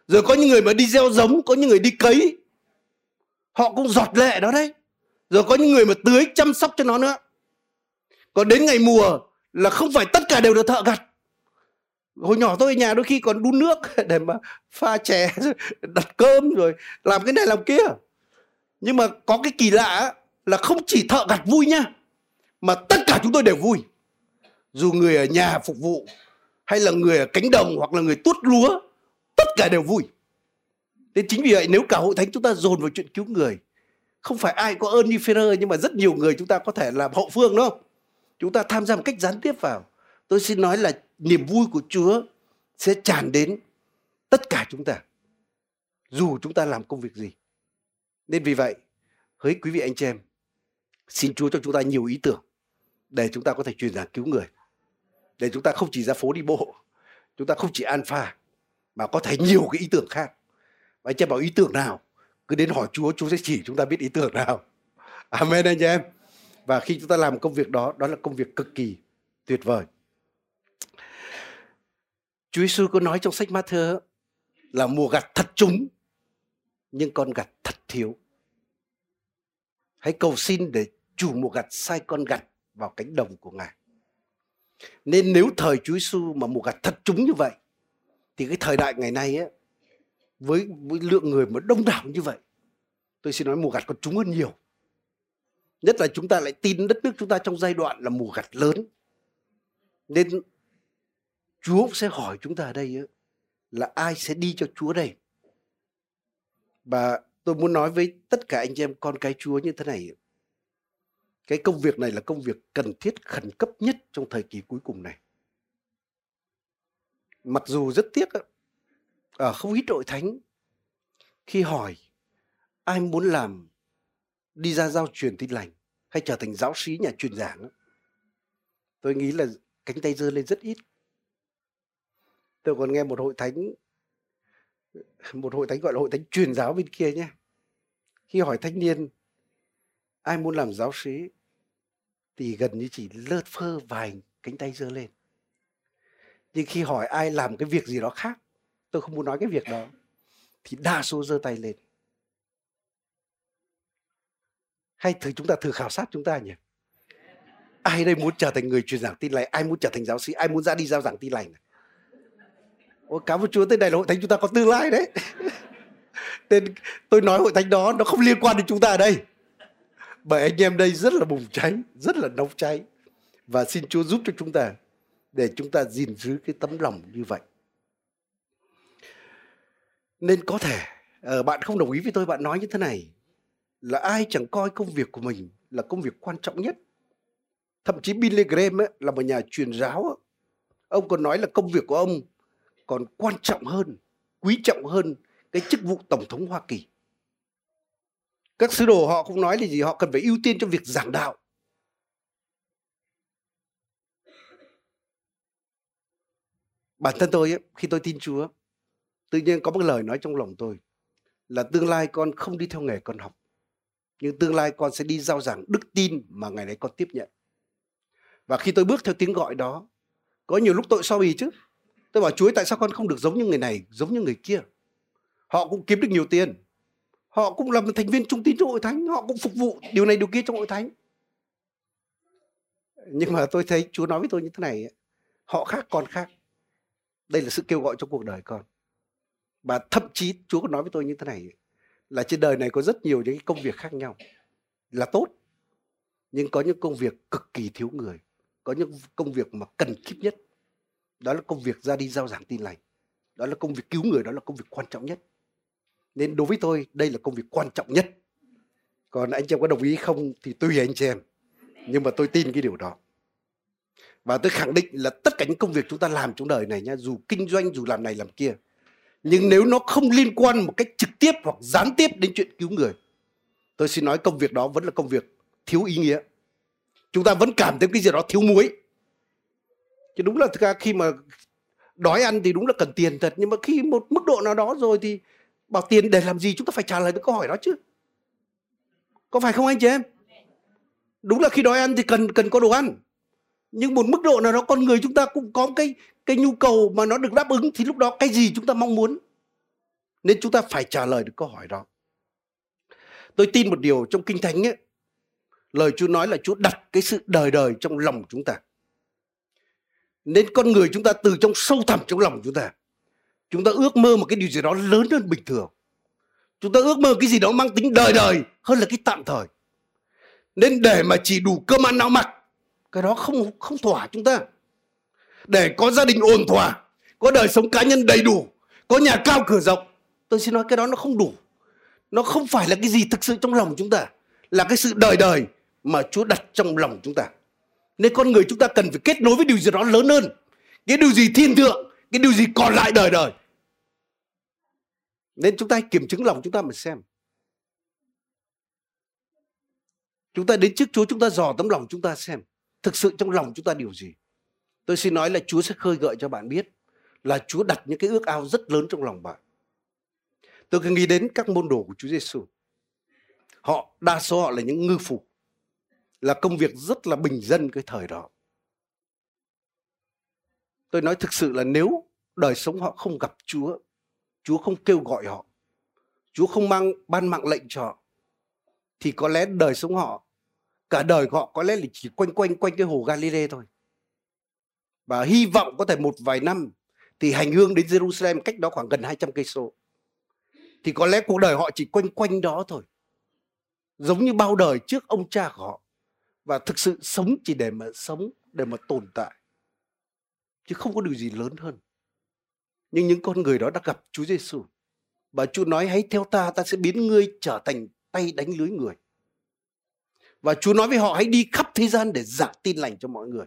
rồi có những người mà đi gieo giống, có những người đi cấy. Họ cũng giọt lệ đó đấy. Rồi có những người mà tưới, chăm sóc cho nó nữa. Còn đến ngày mùa là không phải tất cả đều là thợ gặt. Hồi nhỏ tôi ở nhà đôi khi còn đun nước để mà pha chè, đặt cơm rồi làm cái này làm kia. Nhưng mà có cái kỳ lạ là không chỉ thợ gặt vui nha, mà tất cả chúng tôi đều vui. Dù người ở nhà phục vụ, hay là người ở cánh đồng hoặc là người tuốt lúa tất cả đều vui. Nên chính vì vậy nếu cả hội thánh chúng ta dồn vào chuyện cứu người, không phải ai có ơn như Ferrer nhưng mà rất nhiều người chúng ta có thể làm hậu phương, đúng không? Chúng ta tham gia một cách gián tiếp vào. Tôi xin nói là niềm vui của Chúa sẽ tràn đến tất cả chúng ta, dù chúng ta làm công việc gì. Nên vì vậy, hỡi quý vị anh chị em, xin Chúa cho chúng ta nhiều ý tưởng để chúng ta có thể truyền giảng cứu người, để chúng ta không chỉ ra phố đi bộ, chúng ta không chỉ alpha mà có thể nhiều cái ý tưởng khác. Và anh chị bảo ý tưởng nào, cứ đến hỏi Chúa Chúa sẽ chỉ chúng ta biết ý tưởng nào. Amen anh chị em. Và khi chúng ta làm công việc đó đó là công việc cực kỳ tuyệt vời. Chúa Giêsu có nói trong sách Matthew là mùa gặt thật trúng, nhưng con gặt thật thiếu. Hãy cầu xin để chủ mùa gặt sai con gặt vào cánh đồng của ngài. Nên nếu thời Chúa Giêsu mà mùa gặt thật trúng như vậy thì cái thời đại ngày nay ấy, với, với lượng người mà đông đảo như vậy tôi xin nói mùa gặt còn trúng hơn nhiều. Nhất là chúng ta lại tin đất nước chúng ta trong giai đoạn là mùa gặt lớn. Nên Chúa sẽ hỏi chúng ta ở đây ấy, là ai sẽ đi cho Chúa đây? Và tôi muốn nói với tất cả anh em con cái Chúa như thế này cái công việc này là công việc cần thiết khẩn cấp nhất trong thời kỳ cuối cùng này mặc dù rất tiếc ở à, không ít đội thánh khi hỏi ai muốn làm đi ra giao truyền tin lành hay trở thành giáo sĩ nhà truyền giảng tôi nghĩ là cánh tay dơ lên rất ít. Tôi còn nghe một hội thánh, một hội thánh gọi là hội thánh truyền giáo bên kia nhé. Khi hỏi thanh niên, ai muốn làm giáo sĩ? Thì gần như chỉ lơ phơ vài cánh tay dơ lên nhưng khi hỏi ai làm cái việc gì đó khác, tôi không muốn nói cái việc đó, thì đa số giơ tay lên. Hay thử chúng ta thử khảo sát chúng ta nhỉ? Ai đây muốn trở thành người truyền giảng tin lành? Ai muốn trở thành giáo sĩ? Ai muốn ra đi giao giảng tin lành này? Ôi, cảm ơn Chúa, tới đây là hội thánh chúng ta có tương lai đấy. Nên tôi nói hội thánh đó, nó không liên quan đến chúng ta ở đây. Bởi anh em đây rất là bùng cháy, rất là nóng cháy. Và xin Chúa giúp cho chúng ta để chúng ta gìn giữ cái tấm lòng như vậy. Nên có thể ờ, bạn không đồng ý với tôi bạn nói như thế này là ai chẳng coi công việc của mình là công việc quan trọng nhất? Thậm chí Billy Graham ấy, là một nhà truyền giáo ông còn nói là công việc của ông còn quan trọng hơn quý trọng hơn cái chức vụ tổng thống Hoa Kỳ. Các sứ đồ họ cũng nói là gì họ cần phải ưu tiên cho việc giảng đạo. Bản thân tôi ấy, khi tôi tin Chúa tự nhiên có một lời nói trong lòng tôi là tương lai con không đi theo nghề con học nhưng tương lai con sẽ đi giao giảng đức tin mà ngày đấy con tiếp nhận. Và khi tôi bước theo tiếng gọi đó có nhiều lúc tôi so bì chứ. Tôi bảo chúa tại sao con không được giống như người này giống như người kia? Họ cũng kiếm được nhiều tiền. Họ cũng là một thành viên trung tín trong hội thánh họ cũng phục vụ điều này điều kia trong hội thánh. Nhưng mà tôi thấy chúa nói với tôi như thế này họ khác con khác đây là sự kêu gọi trong cuộc đời con. Và thậm chí chúa có nói với tôi như thế này, là trên đời này có rất nhiều những công việc khác nhau, là tốt, nhưng có những công việc cực kỳ thiếu người, có những công việc mà cần kíp nhất. Đó là công việc ra đi giao giảng tin lành, đó là công việc cứu người, đó là công việc quan trọng nhất. Nên đối với tôi, đây là công việc quan trọng nhất. Còn anh chị em có đồng ý không thì tùy anh chị em. Nhưng mà tôi tin cái điều đó và tôi khẳng định là tất cả những công việc chúng ta làm trong đời này nha dù kinh doanh, dù làm này làm kia, nhưng nếu nó không liên quan một cách trực tiếp hoặc gián tiếp đến chuyện cứu người, tôi xin nói công việc đó vẫn là công việc thiếu ý nghĩa. Chúng ta vẫn cảm thấy cái gì đó thiếu muối. Chứ đúng là thực ra khi mà đói ăn thì đúng là cần tiền thật, nhưng mà khi một mức độ nào đó rồi thì bảo tiền để làm gì, chúng ta phải trả lời được câu hỏi đó chứ. Có phải không anh chị em? Đúng là khi đói ăn thì cần cần có đồ ăn nhưng một mức độ nào đó con người chúng ta cũng có cái cái nhu cầu mà nó được đáp ứng thì lúc đó cái gì chúng ta mong muốn? Nên chúng ta phải trả lời được câu hỏi đó. Tôi tin một điều trong kinh thánh ấy, lời Chúa nói là Chúa đặt cái sự đời đời trong lòng chúng ta. Nên con người chúng ta từ trong sâu thẳm trong lòng chúng ta chúng ta ước mơ một cái điều gì đó lớn hơn bình thường. Chúng ta ước mơ cái gì đó mang tính đời đời hơn là cái tạm thời. Nên để mà chỉ đủ cơm ăn áo mặc cái đó không không thỏa chúng ta. Để có gia đình ổn thỏa, có đời sống cá nhân đầy đủ, có nhà cao cửa rộng, tôi xin nói cái đó nó không đủ. Nó không phải là cái gì thực sự trong lòng chúng ta, là cái sự đời đời mà Chúa đặt trong lòng chúng ta. Nên con người chúng ta cần phải kết nối với điều gì đó lớn hơn, cái điều gì thiên thượng, cái điều gì còn lại đời đời. Nên chúng ta hãy kiểm chứng lòng chúng ta mà xem. Chúng ta đến trước Chúa, chúng ta dò tấm lòng chúng ta xem thực sự trong lòng chúng ta điều gì tôi xin nói là Chúa sẽ khơi gợi cho bạn biết là Chúa đặt những cái ước ao rất lớn trong lòng bạn Tôi cứ nghĩ đến các môn đồ của Chúa Giêsu. Họ đa số họ là những ngư phủ, là công việc rất là bình dân cái thời đó. Tôi nói thực sự là nếu đời sống họ không gặp Chúa, Chúa không kêu gọi họ, Chúa không mang ban mạng lệnh cho họ, thì có lẽ đời sống họ, cả đời của họ có lẽ là chỉ quanh quanh quanh cái hồ Galilee thôi. Và hy vọng có thể một vài năm thì hành hương đến Jerusalem cách đó khoảng gần 200 cây số. Thì có lẽ cuộc đời họ chỉ quanh quanh đó thôi. Giống như bao đời trước ông cha của họ. Và thực sự sống chỉ để mà sống, để mà tồn tại. Chứ không có điều gì lớn hơn. Nhưng những con người đó đã gặp Chúa Giêsu và Chúa nói hãy theo ta, ta sẽ biến ngươi trở thành tay đánh lưới người. Và Chúa nói với họ hãy đi khắp thế gian để giảng tin lành cho mọi người.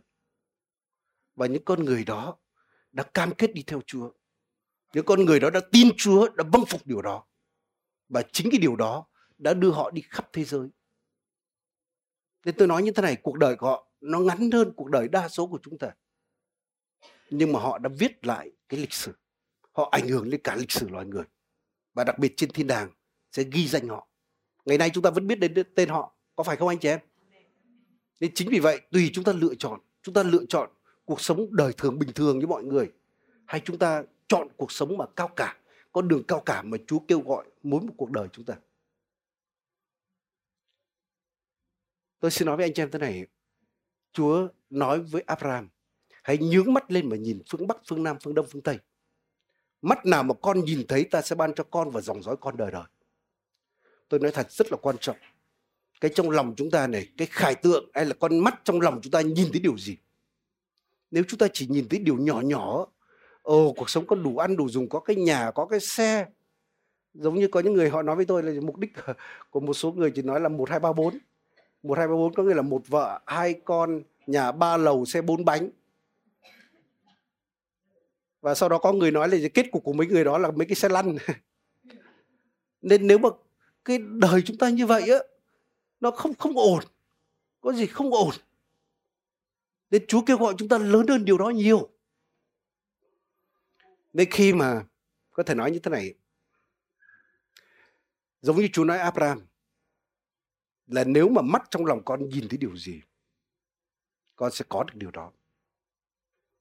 Và những con người đó đã cam kết đi theo Chúa. Những con người đó đã tin Chúa, đã vâng phục điều đó. Và chính cái điều đó đã đưa họ đi khắp thế giới. Nên tôi nói như thế này, cuộc đời của họ nó ngắn hơn cuộc đời đa số của chúng ta. Nhưng mà họ đã viết lại cái lịch sử. Họ ảnh hưởng đến cả lịch sử loài người. Và đặc biệt trên thiên đàng sẽ ghi danh họ. Ngày nay chúng ta vẫn biết đến tên họ. Có phải không anh chị em? Nên chính vì vậy tùy chúng ta lựa chọn. Chúng ta lựa chọn cuộc sống đời thường bình thường như mọi người. Hay chúng ta chọn cuộc sống mà cao cả. Con đường cao cả mà Chúa kêu gọi mỗi một cuộc đời chúng ta. Tôi xin nói với anh chị em thế này. Chúa nói với Abraham. Hãy nhướng mắt lên mà nhìn phương Bắc, phương Nam, phương Đông, phương Tây. Mắt nào mà con nhìn thấy ta sẽ ban cho con và dòng dõi con đời đời. Tôi nói thật rất là quan trọng. Cái trong lòng chúng ta này, cái khải tượng hay là con mắt trong lòng chúng ta nhìn thấy điều gì? Nếu chúng ta chỉ nhìn thấy điều nhỏ nhỏ, ồ cuộc sống có đủ ăn đủ dùng, có cái nhà, có cái xe. Giống như có những người họ nói với tôi là mục đích của một số người chỉ nói là một hai ba bốn một hai ba bốn có nghĩa là một vợ, hai con, nhà ba lầu, xe bốn bánh và sau đó có người nói là kết cục của mấy người đó là mấy cái xe lăn nên nếu mà cái đời chúng ta như vậy á nó không không ổn. Có gì không ổn. Nên Chúa kêu gọi chúng ta lớn hơn điều đó nhiều. Nên khi mà có thể nói như thế này, giống như Chúa nói Abraham, là nếu mà mắt trong lòng con nhìn thấy điều gì, con sẽ có được điều đó.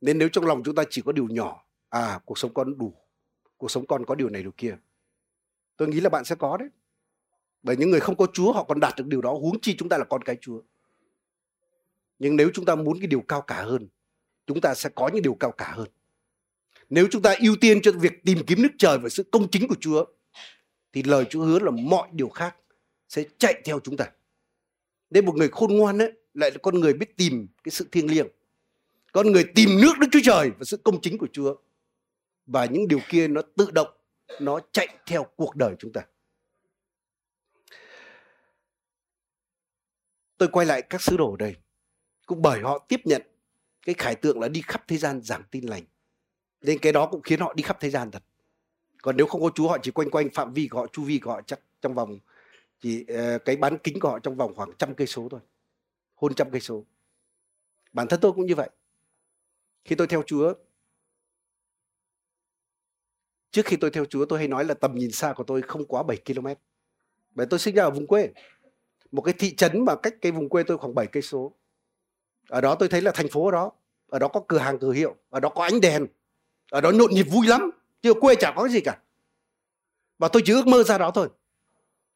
Nên nếu trong lòng chúng ta chỉ có điều nhỏ à cuộc sống con đủ, cuộc sống con có điều này điều kia, tôi nghĩ là bạn sẽ có đấy bởi những người không có chúa, họ còn đạt được điều đó, huống chi chúng ta là con cái chúa. Nhưng nếu chúng ta muốn cái điều cao cả hơn, chúng ta sẽ có những điều cao cả hơn. Nếu chúng ta ưu tiên cho việc tìm kiếm nước trời và sự công chính của chúa, thì lời chúa hứa là mọi điều khác sẽ chạy theo chúng ta. Nên một người khôn ngoan ấy, lại là con người biết tìm cái sự thiêng liêng. Con người tìm nước đức chúa trời và sự công chính của chúa. Và những điều kia nó tự động, nó chạy theo cuộc đời chúng ta. Tôi quay lại các sứ đồ đây, cũng bởi họ tiếp nhận cái khải tượng là đi khắp thế gian giảng tin lành nên cái đó cũng khiến họ đi khắp thế gian thật còn nếu không có chúa, họ chỉ quanh quanh phạm vi của họ, chu vi của họ chắc trong vòng, chỉ ờ, cái bán kính của họ trong vòng khoảng trăm cây số thôi, hơn trăm cây số bản thân tôi cũng như vậy khi tôi theo chúa, Trước khi tôi theo Chúa, tôi hay nói là tầm nhìn xa của tôi không quá 7 km. Bởi tôi sinh ra ở vùng quê. Một cái thị trấn mà cách cái vùng quê tôi khoảng 7 cây số. Ở đó tôi thấy là thành phố đó. Ở đó có cửa hàng cửa hiệu, ở đó có ánh đèn. Ở đó nhộn nhịp vui lắm. Chứ quê chả có cái gì cả. Và tôi chỉ ước mơ ra đó thôi.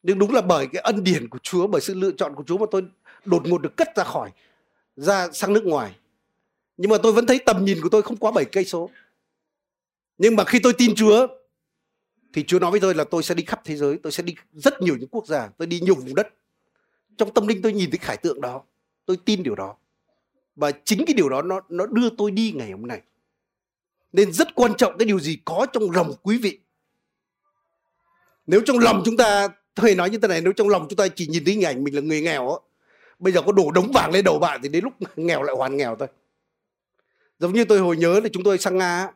Nhưng đúng là bởi cái ân điển của Chúa, bởi sự lựa chọn của Chúa mà tôi đột ngột được cất ra khỏi, ra sang nước ngoài. Nhưng mà tôi vẫn thấy tầm nhìn của tôi không quá 7 cây số. Nhưng mà khi tôi tin Chúa thì Chúa nói với tôi là tôi sẽ đi khắp thế giới, tôi sẽ đi rất nhiều những quốc gia, tôi đi nhiều vùng đất. Trong tâm linh tôi nhìn thấy khải tượng đó, tôi tin điều đó. Và chính cái điều đó nó nó đưa tôi đi ngày hôm nay. Nên rất quan trọng cái điều gì có trong lòng quý vị. Nếu trong lòng chúng ta, thầy nói như thế này, nếu trong lòng chúng ta chỉ nhìn thấy hình ảnh mình là người nghèo, bây giờ có đổ đống vàng lên đầu bạn thì đến lúc nghèo lại hoàn nghèo thôi. Giống như tôi hồi nhớ là chúng tôi sang Nga,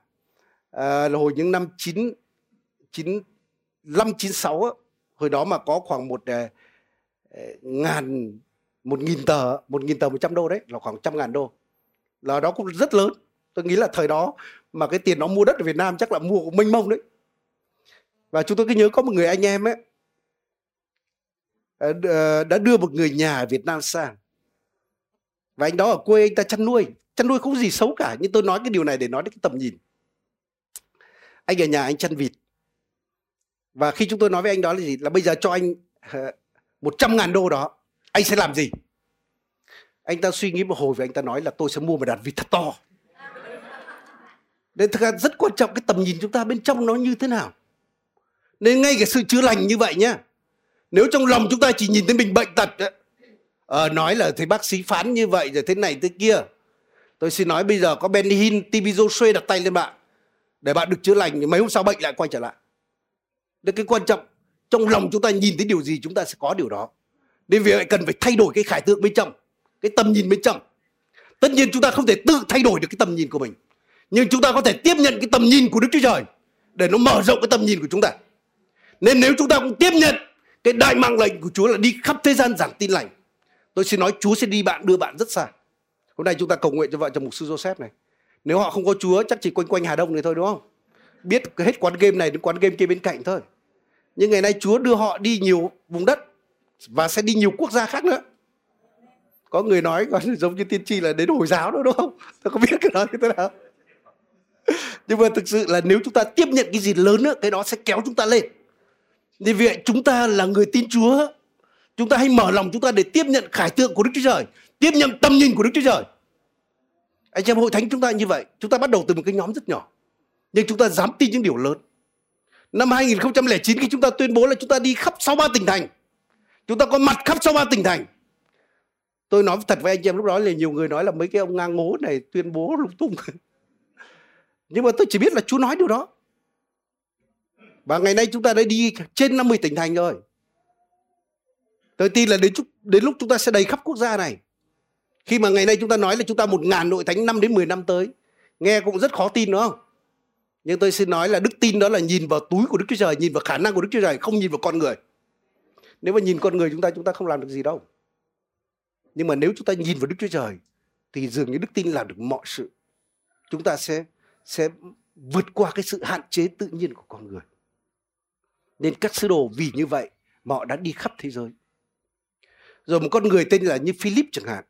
à, là hồi những năm chín chín năm chín sáu hồi đó mà có khoảng một à, Ờ, ngàn, một nghìn tờ, một nghìn tờ một trăm đô đấy, là khoảng trăm ngàn đô. Là đó cũng rất lớn. Tôi nghĩ là thời đó mà cái tiền nó mua đất ở Việt Nam chắc là mua cũng mênh mông đấy. Và chúng tôi cứ nhớ có một người anh em ấy ờ, ờ, đã đưa một người nhà ở Việt Nam sang. Và anh đó ở quê anh ta chăn nuôi. Chăn nuôi không gì xấu cả, nhưng tôi nói cái điều này để nói đến cái tầm nhìn. Anh ở nhà anh chăn vịt. Và khi chúng tôi nói với anh đó là gì? Là bây giờ cho anh ờ, một trăm ngàn đô đó anh sẽ làm gì? Anh ta suy nghĩ một hồi và anh ta nói là tôi sẽ mua một đàn vịt thật to. Nên thực ra rất quan trọng cái tầm nhìn chúng ta bên trong nó như thế nào. Nên ngay cái sự chữa lành như vậy nhá nếu trong lòng chúng ta chỉ nhìn thấy mình bệnh tật ờ, nói là thấy bác sĩ phán như vậy rồi thế này thế kia tôi xin nói bây giờ có Benny Hinn, TB Joshua đặt tay lên bạn để bạn được chữa lành mấy hôm sau bệnh lại quay trở lại. Đấy cái quan trọng trong lòng chúng ta nhìn thấy điều gì, chúng ta sẽ có điều đó. Nên vì vậy cần phải thay đổi cái khải tượng bên trong, cái tầm nhìn bên trong. Tất nhiên chúng ta không thể tự thay đổi được cái tầm nhìn của mình, nhưng chúng ta có thể tiếp nhận cái tầm nhìn của đức chúa trời để nó mở rộng cái tầm nhìn của chúng ta. Nên nếu chúng ta cũng tiếp nhận cái đại mạng lệnh của chúa là đi khắp thế gian giảng tin lành, tôi xin nói chúa sẽ đi bạn, đưa bạn rất xa. Hôm nay chúng ta cầu nguyện cho vợ chồng mục sư joseph này. Nếu họ không có chúa, chắc chỉ quanh quanh hà đông này thôi, đúng không? Biết hết quán game này đến quán game kia bên cạnh thôi nhưng ngày nay chúa đưa họ đi nhiều vùng đất và sẽ đi nhiều quốc gia khác nữa. Có người nói còn giống như tiên tri là đến hồi giáo đó, đúng không? Tôi có biết cái đó như thế nào. Nhưng mà thực sự là nếu chúng ta tiếp nhận cái gì lớn nữa, cái đó sẽ kéo chúng ta lên. Vì vậy, chúng ta là người tin Chúa. Chúng ta hãy mở lòng chúng ta để tiếp nhận khải tượng của Đức Chúa Trời. Tiếp nhận tâm nhìn của Đức Chúa Trời. Anh em, hội thánh chúng ta như vậy, chúng ta bắt đầu từ một cái nhóm rất nhỏ. Nhưng chúng ta dám tin những điều lớn năm 2009 khi chúng ta tuyên bố là chúng ta đi khắp 63 tỉnh thành. Chúng ta có mặt khắp 63 tỉnh thành. Tôi nói thật với anh em lúc đó là nhiều người nói là mấy cái ông ngang ngố này tuyên bố lung tung. Nhưng mà tôi chỉ biết là Chúa nói điều đó. Và ngày nay chúng ta đã đi trên 50 tỉnh thành rồi. Tôi tin là đến, đến lúc chúng ta sẽ đầy khắp quốc gia này. Khi mà ngày nay chúng ta nói là chúng ta một ngàn nội thánh năm đến 10 năm tới nghe cũng rất khó tin đúng không? Nhưng tôi xin nói là đức tin đó là nhìn vào túi của Đức Chúa Trời, nhìn vào khả năng của Đức Chúa Trời, không nhìn vào con người. Nếu mà nhìn con người chúng ta chúng ta không làm được gì đâu. Nhưng mà nếu chúng ta nhìn vào Đức Chúa Trời, thì dường như đức tin làm được mọi sự. Chúng ta sẽ sẽ vượt qua cái sự hạn chế tự nhiên của con người. Nên các sứ đồ vì như vậy mà họ đã đi khắp thế giới. Rồi một con người tên là như Philip chẳng hạn.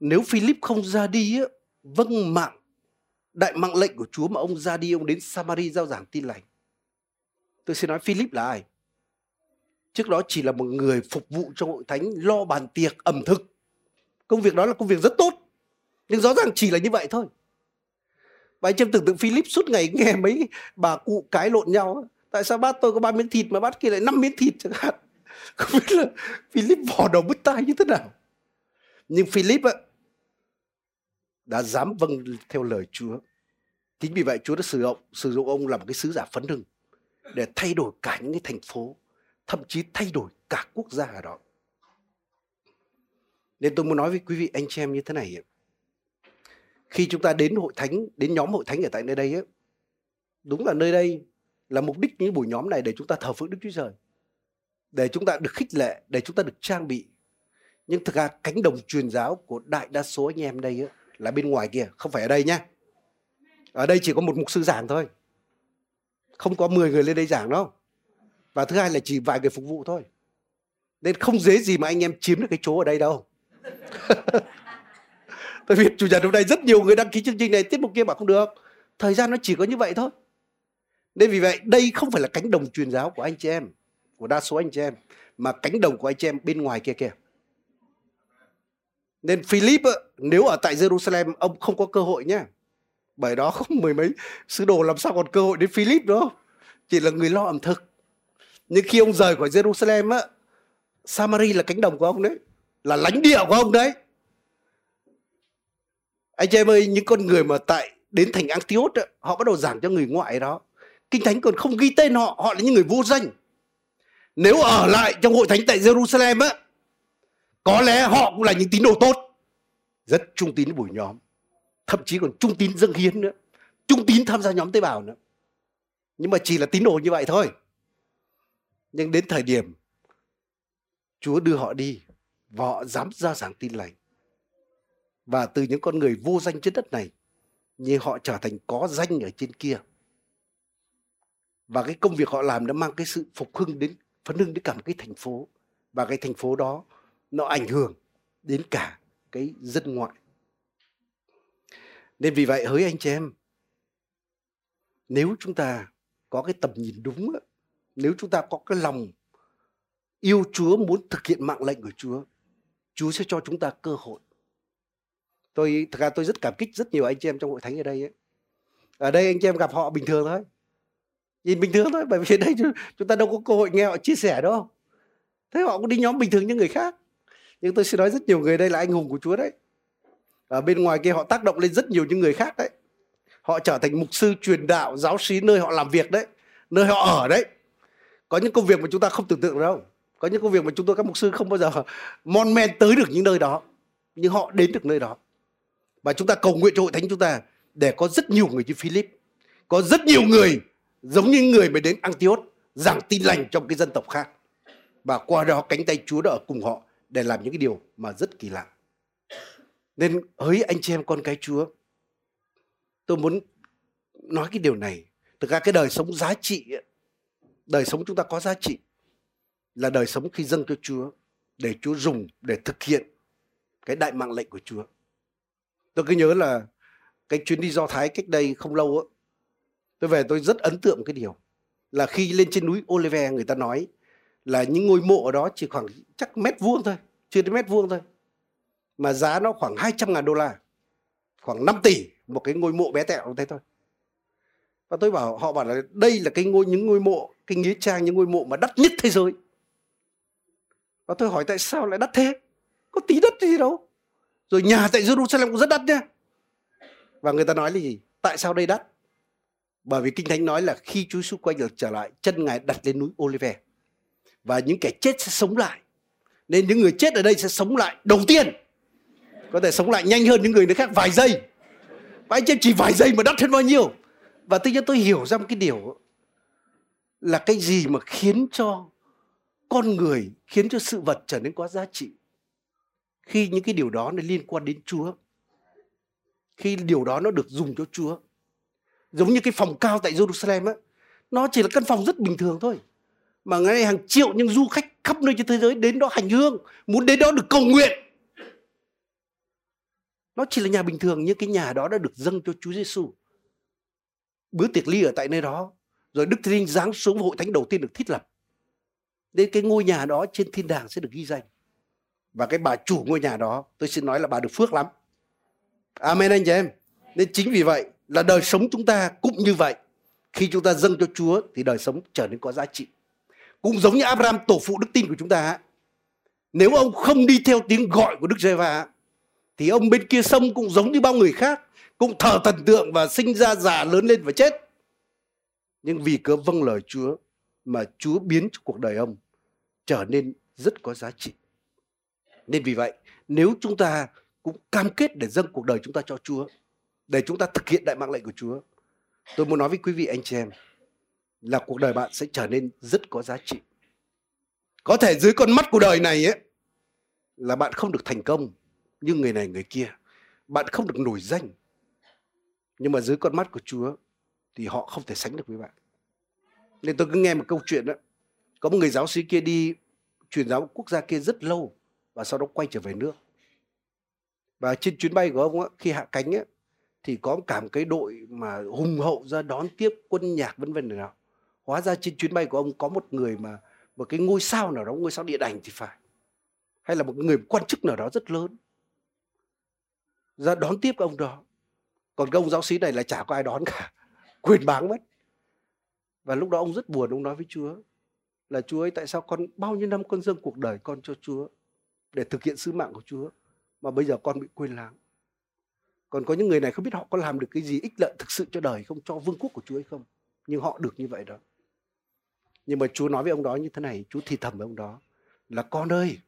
Nếu Philip không ra đi vâng mạng đại mạng lệnh của Chúa mà ông ra đi, ông đến Samari giao giảng tin lành. Tôi xin nói Philip là ai? Trước đó chỉ là một người phục vụ trong hội thánh, lo bàn tiệc, ẩm thực. Công việc đó là công việc rất tốt, nhưng rõ ràng chỉ là như vậy thôi. Và anh em tưởng tượng Philip suốt ngày nghe mấy bà cụ cái lộn nhau tại sao bác tôi có ba miếng thịt mà bác kia lại năm miếng thịt chẳng hạn? Không biết là Philip vò đầu bứt tai như thế nào. Nhưng Philip ạ đã dám vâng theo lời Chúa. Chính vì vậy Chúa đã sử dụng sử dụng ông làm một cái sứ giả phấn hưng để thay đổi cả những cái thành phố thậm chí thay đổi cả quốc gia ở đó. Nên tôi muốn nói với quý vị anh chị em như thế này khi chúng ta đến hội thánh đến nhóm hội thánh ở tại nơi đây ấy, đúng là nơi đây là mục đích những buổi nhóm này để chúng ta thờ phượng Đức Chúa Trời để chúng ta được khích lệ để chúng ta được trang bị. Nhưng thực ra cánh đồng truyền giáo của đại đa số anh em đây ấy, là bên ngoài kia, không phải ở đây nhé. ở đây chỉ có một mục sư giảng thôi. Không có 10 người lên đây giảng đâu. Và thứ hai là chỉ vài người phục vụ thôi. Nên không dễ gì mà anh em chiếm được cái chỗ ở đây đâu. Tại vì chủ nhật hôm nay rất nhiều người đăng ký chương trình này, tiết mục kia bảo không được. Thời gian nó chỉ có như vậy thôi. Nên vì vậy, đây không phải là cánh đồng truyền giáo của anh chị em, của đa số anh chị em, mà cánh đồng của anh chị em bên ngoài kia kia nên Philip nếu ở tại Jerusalem ông không có cơ hội nhé bởi đó không mười mấy sứ đồ làm sao còn cơ hội đến Philip đó chỉ là người lo ẩm thực. Nhưng khi ông rời khỏi Jerusalem á Samari là cánh đồng của ông đấy. Là lãnh địa của ông đấy. Anh chị em ơi những con người mà tại đến thành Antioch á, họ bắt đầu giảng cho người ngoại đó. Kinh thánh còn không ghi tên họ họ là những người vô danh. Nếu ở lại trong hội thánh tại Jerusalem á có lẽ họ cũng là những tín đồ tốt, rất trung tín buổi nhóm. Thậm chí còn trung tín dâng hiến nữa, trung tín tham gia nhóm tế bào nữa. Nhưng mà chỉ là tín đồ như vậy thôi. Nhưng đến thời điểm Chúa đưa họ đi, và họ dám ra giảng tin lành, và từ những con người vô danh trên đất này, như họ trở thành có danh ở trên kia. Và cái công việc họ làm đã mang cái sự phục hưng đến, phấn hưng đến cả một cái thành phố. Và cái thành phố đó nó ảnh hưởng đến cả cái dân ngoại. Nên vì vậy, hỡi anh chị em, nếu chúng ta có cái tầm nhìn đúng nếu chúng ta có cái lòng yêu Chúa, muốn thực hiện mạng lệnh của Chúa Chúa sẽ cho chúng ta cơ hội. Tôi thật ra tôi rất cảm kích rất nhiều anh chị em trong hội thánh ở đây ấy. ở đây anh chị em gặp họ bình thường thôi. Nhìn bình thường thôi, bởi vì ở đây chúng ta đâu có cơ hội nghe họ chia sẻ đâu. Thế họ cũng đi nhóm bình thường như người khác nhưng tôi sẽ nói rất nhiều người đây là anh hùng của Chúa đấy. Ở bên ngoài kia họ tác động lên rất nhiều những người khác đấy. Họ trở thành mục sư truyền đạo, giáo sĩ nơi họ làm việc đấy, nơi họ ở đấy. Có những công việc mà chúng ta không tưởng tượng được đâu. Có những công việc mà chúng tôi các mục sư không bao giờ mon men tới được những nơi đó. Nhưng họ đến được nơi đó. Và chúng ta cầu nguyện cho hội thánh chúng ta để có rất nhiều người như Philip. Có rất nhiều người giống như người mới đến Antioch, giảng tin lành trong cái dân tộc khác. Và qua đó cánh tay Chúa đã ở cùng họ để làm những cái điều mà rất kỳ lạ nên hỡi anh chị em con cái Chúa tôi muốn nói cái điều này thực ra cái đời sống giá trị đời sống chúng ta có giá trị là đời sống khi dâng cho Chúa để Chúa dùng để thực hiện cái đại mạng lệnh của Chúa. Tôi cứ nhớ là cái chuyến đi Do Thái cách đây không lâu á, tôi về tôi rất ấn tượng cái điều là khi lên trên núi Olive người ta nói là những ngôi mộ ở đó chỉ khoảng chắc mét vuông thôi, chưa đến mét vuông thôi. Mà giá nó khoảng 200 ngàn đô la, khoảng 5 tỷ một cái ngôi mộ bé tẹo thế thôi. Và tôi bảo họ bảo là đây là cái ngôi những ngôi mộ, cái nghĩa trang những ngôi mộ mà đắt nhất thế giới. Và tôi hỏi tại sao lại đắt thế? Có tí đất gì đâu. Rồi nhà tại Jerusalem cũng rất đắt nhá. Và người ta nói là gì? Tại sao đây đắt? Bởi vì Kinh Thánh nói là khi Chúa Giêsu quay trở lại, chân Ngài đặt lên núi Olive. Và những kẻ chết sẽ sống lại. Nên những người chết ở đây sẽ sống lại đầu tiên. Có thể sống lại nhanh hơn những người nơi khác vài giây. Và anh chị chỉ vài giây mà đắt hơn bao nhiêu. Và tự nhiên tôi hiểu ra một cái điều là cái gì mà khiến cho con người, khiến cho sự vật trở nên có giá trị khi những cái điều đó nó liên quan đến Chúa khi điều đó nó được dùng cho Chúa giống như cái phòng cao tại Jerusalem á, nó chỉ là căn phòng rất bình thường thôi mà ngày nay hàng triệu những du khách khắp nơi trên thế giới đến đó hành hương, muốn đến đó được cầu nguyện. Nó chỉ là nhà bình thường, nhưng cái nhà đó đã được dâng cho Chúa Giêsu bữa tiệc ly ở tại nơi đó, rồi Đức Thánh Linh giáng xuống hội thánh đầu tiên được thiết lập. Đến cái ngôi nhà đó trên thiên đàng sẽ được ghi danh. Và cái bà chủ ngôi nhà đó, tôi xin nói là bà được phước lắm. Amen anh chị em. Nên chính vì vậy là đời sống chúng ta cũng như vậy. Khi chúng ta dâng cho Chúa thì đời sống trở nên có giá trị cũng giống như Abraham tổ phụ đức tin của chúng ta nếu ông không đi theo tiếng gọi của Đức Giê-va thì ông bên kia sông cũng giống như bao người khác cũng thờ thần tượng và sinh ra già lớn lên và chết nhưng vì cớ vâng lời Chúa mà Chúa biến cho cuộc đời ông trở nên rất có giá trị. Nên vì vậy, nếu chúng ta cũng cam kết để dâng cuộc đời chúng ta cho Chúa, để chúng ta thực hiện đại mạng lệnh của Chúa, tôi muốn nói với quý vị anh chị em là cuộc đời bạn sẽ trở nên rất có giá trị. Có thể dưới con mắt của đời này ấy là bạn không được thành công như người này người kia, bạn không được nổi danh. Nhưng mà dưới con mắt của Chúa thì họ không thể sánh được với bạn. Nên tôi cứ nghe một câu chuyện đó. Có một người giáo sĩ kia đi truyền giáo quốc gia kia rất lâu và sau đó quay trở về nước. Và trên chuyến bay của ông ấy khi hạ cánh ấy thì có cả một cái đội mà hùng hậu ra đón tiếp quân nhạc vân vân này nào hóa ra trên chuyến bay của ông có một người mà một cái ngôi sao nào đó ngôi sao địa ảnh thì phải hay là một người quan chức nào đó rất lớn ra đón tiếp ông đó còn cái ông giáo sĩ này là chả có ai đón cả quyền báng mất và lúc đó ông rất buồn, ông nói với Chúa là Chúa ơi tại sao con bao nhiêu năm con dâng cuộc đời con cho Chúa để thực hiện sứ mạng của Chúa mà bây giờ con bị quên lãng. Còn có những người này không biết họ có làm được cái gì ích lợi thực sự cho đời không, cho vương quốc của Chúa hay không. Nhưng họ được như vậy đó. Nhưng mà Chúa nói với ông đó như thế này, Chúa thì thầm với ông đó là con ơi,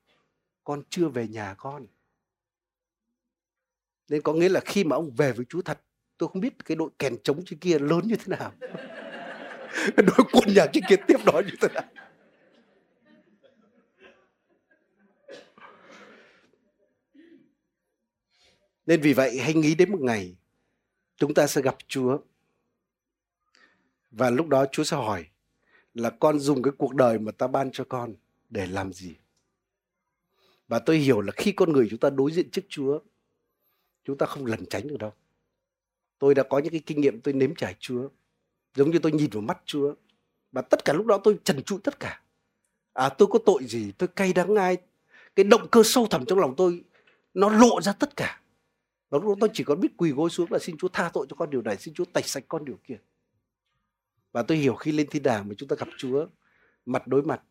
con chưa về nhà con. Nên có nghĩa là khi mà ông về với Chúa thật, tôi không biết cái đội kèn trống trên kia lớn như thế nào. đội quân nhà trên kia tiếp đó như thế nào nên vì vậy hãy nghĩ đến một ngày chúng ta sẽ gặp Chúa Và lúc đó Chúa sẽ hỏi là con dùng cái cuộc đời mà ta ban cho con để làm gì? Và tôi hiểu là khi con người chúng ta đối diện trước Chúa, chúng ta không lẩn tránh được đâu. Tôi đã có những cái kinh nghiệm tôi nếm trải Chúa. Giống như tôi nhìn vào mắt Chúa. Và tất cả lúc đó tôi trần trụi tất cả. À tôi có tội gì, tôi cay đắng ai. Cái động cơ sâu thẳm trong lòng tôi nó lộ ra tất cả. Và lúc đó tôi chỉ còn biết quỳ gối xuống là xin Chúa tha tội cho con điều này, xin Chúa tẩy sạch con điều kia. Và tôi hiểu khi lên thiên đàng mà chúng ta gặp Chúa mặt đối mặt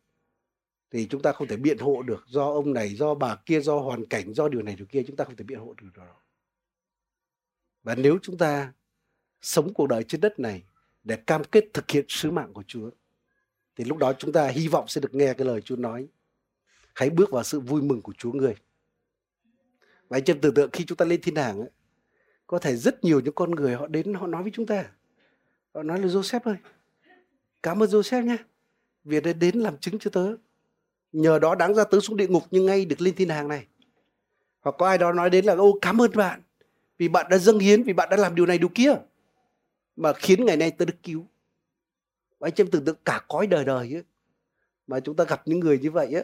thì chúng ta không thể biện hộ được do ông này, do bà kia, do hoàn cảnh, do điều này điều kia chúng ta không thể biện hộ được đó. Và nếu chúng ta sống cuộc đời trên đất này để cam kết thực hiện sứ mạng của Chúa thì lúc đó chúng ta hy vọng sẽ được nghe cái lời Chúa nói. Hãy bước vào sự vui mừng của Chúa người. Và anh em tưởng tượng khi chúng ta lên thiên đàng ấy, có thể rất nhiều những con người họ đến họ nói với chúng ta. Họ nói là Joseph ơi, cảm ơn Joseph nhé. Vì đã đến làm chứng cho tớ. Nhờ đó đáng ra tớ xuống địa ngục nhưng ngay được lên thiên đàng này. Hoặc có ai đó nói đến là ô cảm ơn bạn vì bạn đã dâng hiến vì bạn đã làm điều này điều kia mà khiến ngày nay tớ được cứu và anh em tưởng tượng cả cõi đời đời ấy, mà chúng ta gặp những người như vậy á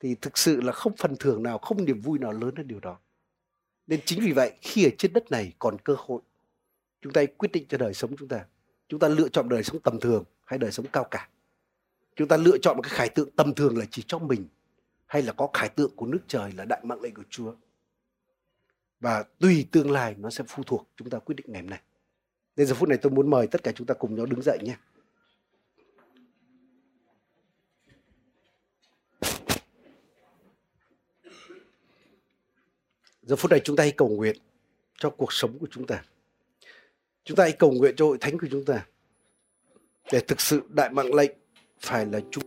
thì thực sự là không phần thưởng nào không niềm vui nào lớn hơn điều đó nên chính vì vậy khi ở trên đất này còn cơ hội chúng ta quyết định cho đời sống chúng ta chúng ta lựa chọn đời sống tầm thường hay đời sống cao cả chúng ta lựa chọn một cái khải tượng tầm thường là chỉ cho mình hay là có khải tượng của nước trời là đại mạng lệnh của Chúa và tùy tương lai nó sẽ phụ thuộc chúng ta quyết định ngày hôm nay. nên giờ phút này tôi muốn mời tất cả chúng ta cùng nhau đứng dậy nhé. Giờ phút này chúng ta hãy cầu nguyện cho cuộc sống của chúng ta. Chúng ta hãy cầu nguyện cho hội thánh của chúng ta. Để thực sự đại mạng lệnh phải là chúng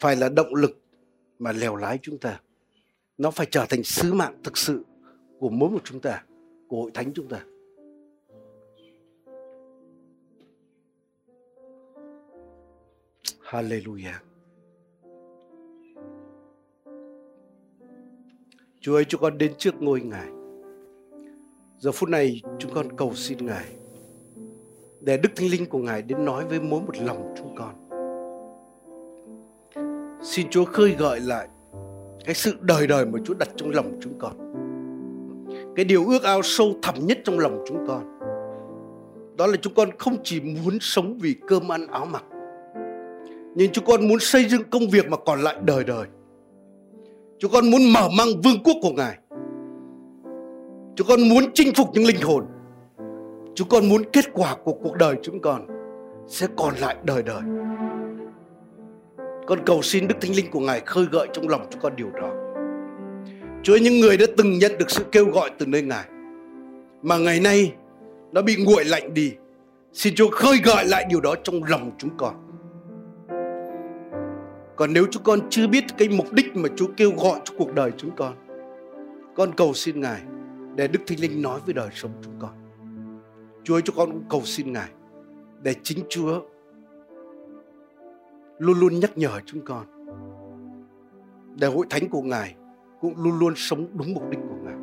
phải là động lực mà lèo lái chúng ta. Nó phải trở thành sứ mạng thực sự của mỗi một chúng ta, của hội thánh chúng ta. Hallelujah. Chúa ơi, chúng con đến trước ngôi Ngài. Giờ phút này chúng con cầu xin Ngài để Đức Thánh Linh của Ngài đến nói với mỗi một lòng chúng con. Xin Chúa khơi gợi lại cái sự đời đời mà Chúa đặt trong lòng chúng con. Cái điều ước ao sâu thẳm nhất trong lòng chúng con. Đó là chúng con không chỉ muốn sống vì cơm ăn áo mặc, nhưng chúng con muốn xây dựng công việc mà còn lại đời đời. Chúng con muốn mở mang vương quốc của ngài chúng con muốn chinh phục những linh hồn chúng con muốn kết quả của cuộc đời chúng con sẽ còn lại đời đời con cầu xin đức thánh linh của ngài khơi gợi trong lòng chúng con điều đó Chúa những người đã từng nhận được sự kêu gọi từ nơi Ngài mà ngày nay nó bị nguội lạnh đi. Xin Chúa khơi gợi lại điều đó trong lòng chúng con. Còn nếu chúng con chưa biết cái mục đích mà Chúa kêu gọi cho cuộc đời chúng con, con cầu xin Ngài để Đức Thánh Linh nói với đời sống chúng con. Chúa ơi, chúng con cũng cầu xin Ngài để chính Chúa luôn luôn nhắc nhở chúng con để hội thánh của Ngài cũng luôn luôn sống đúng mục đích của Ngài.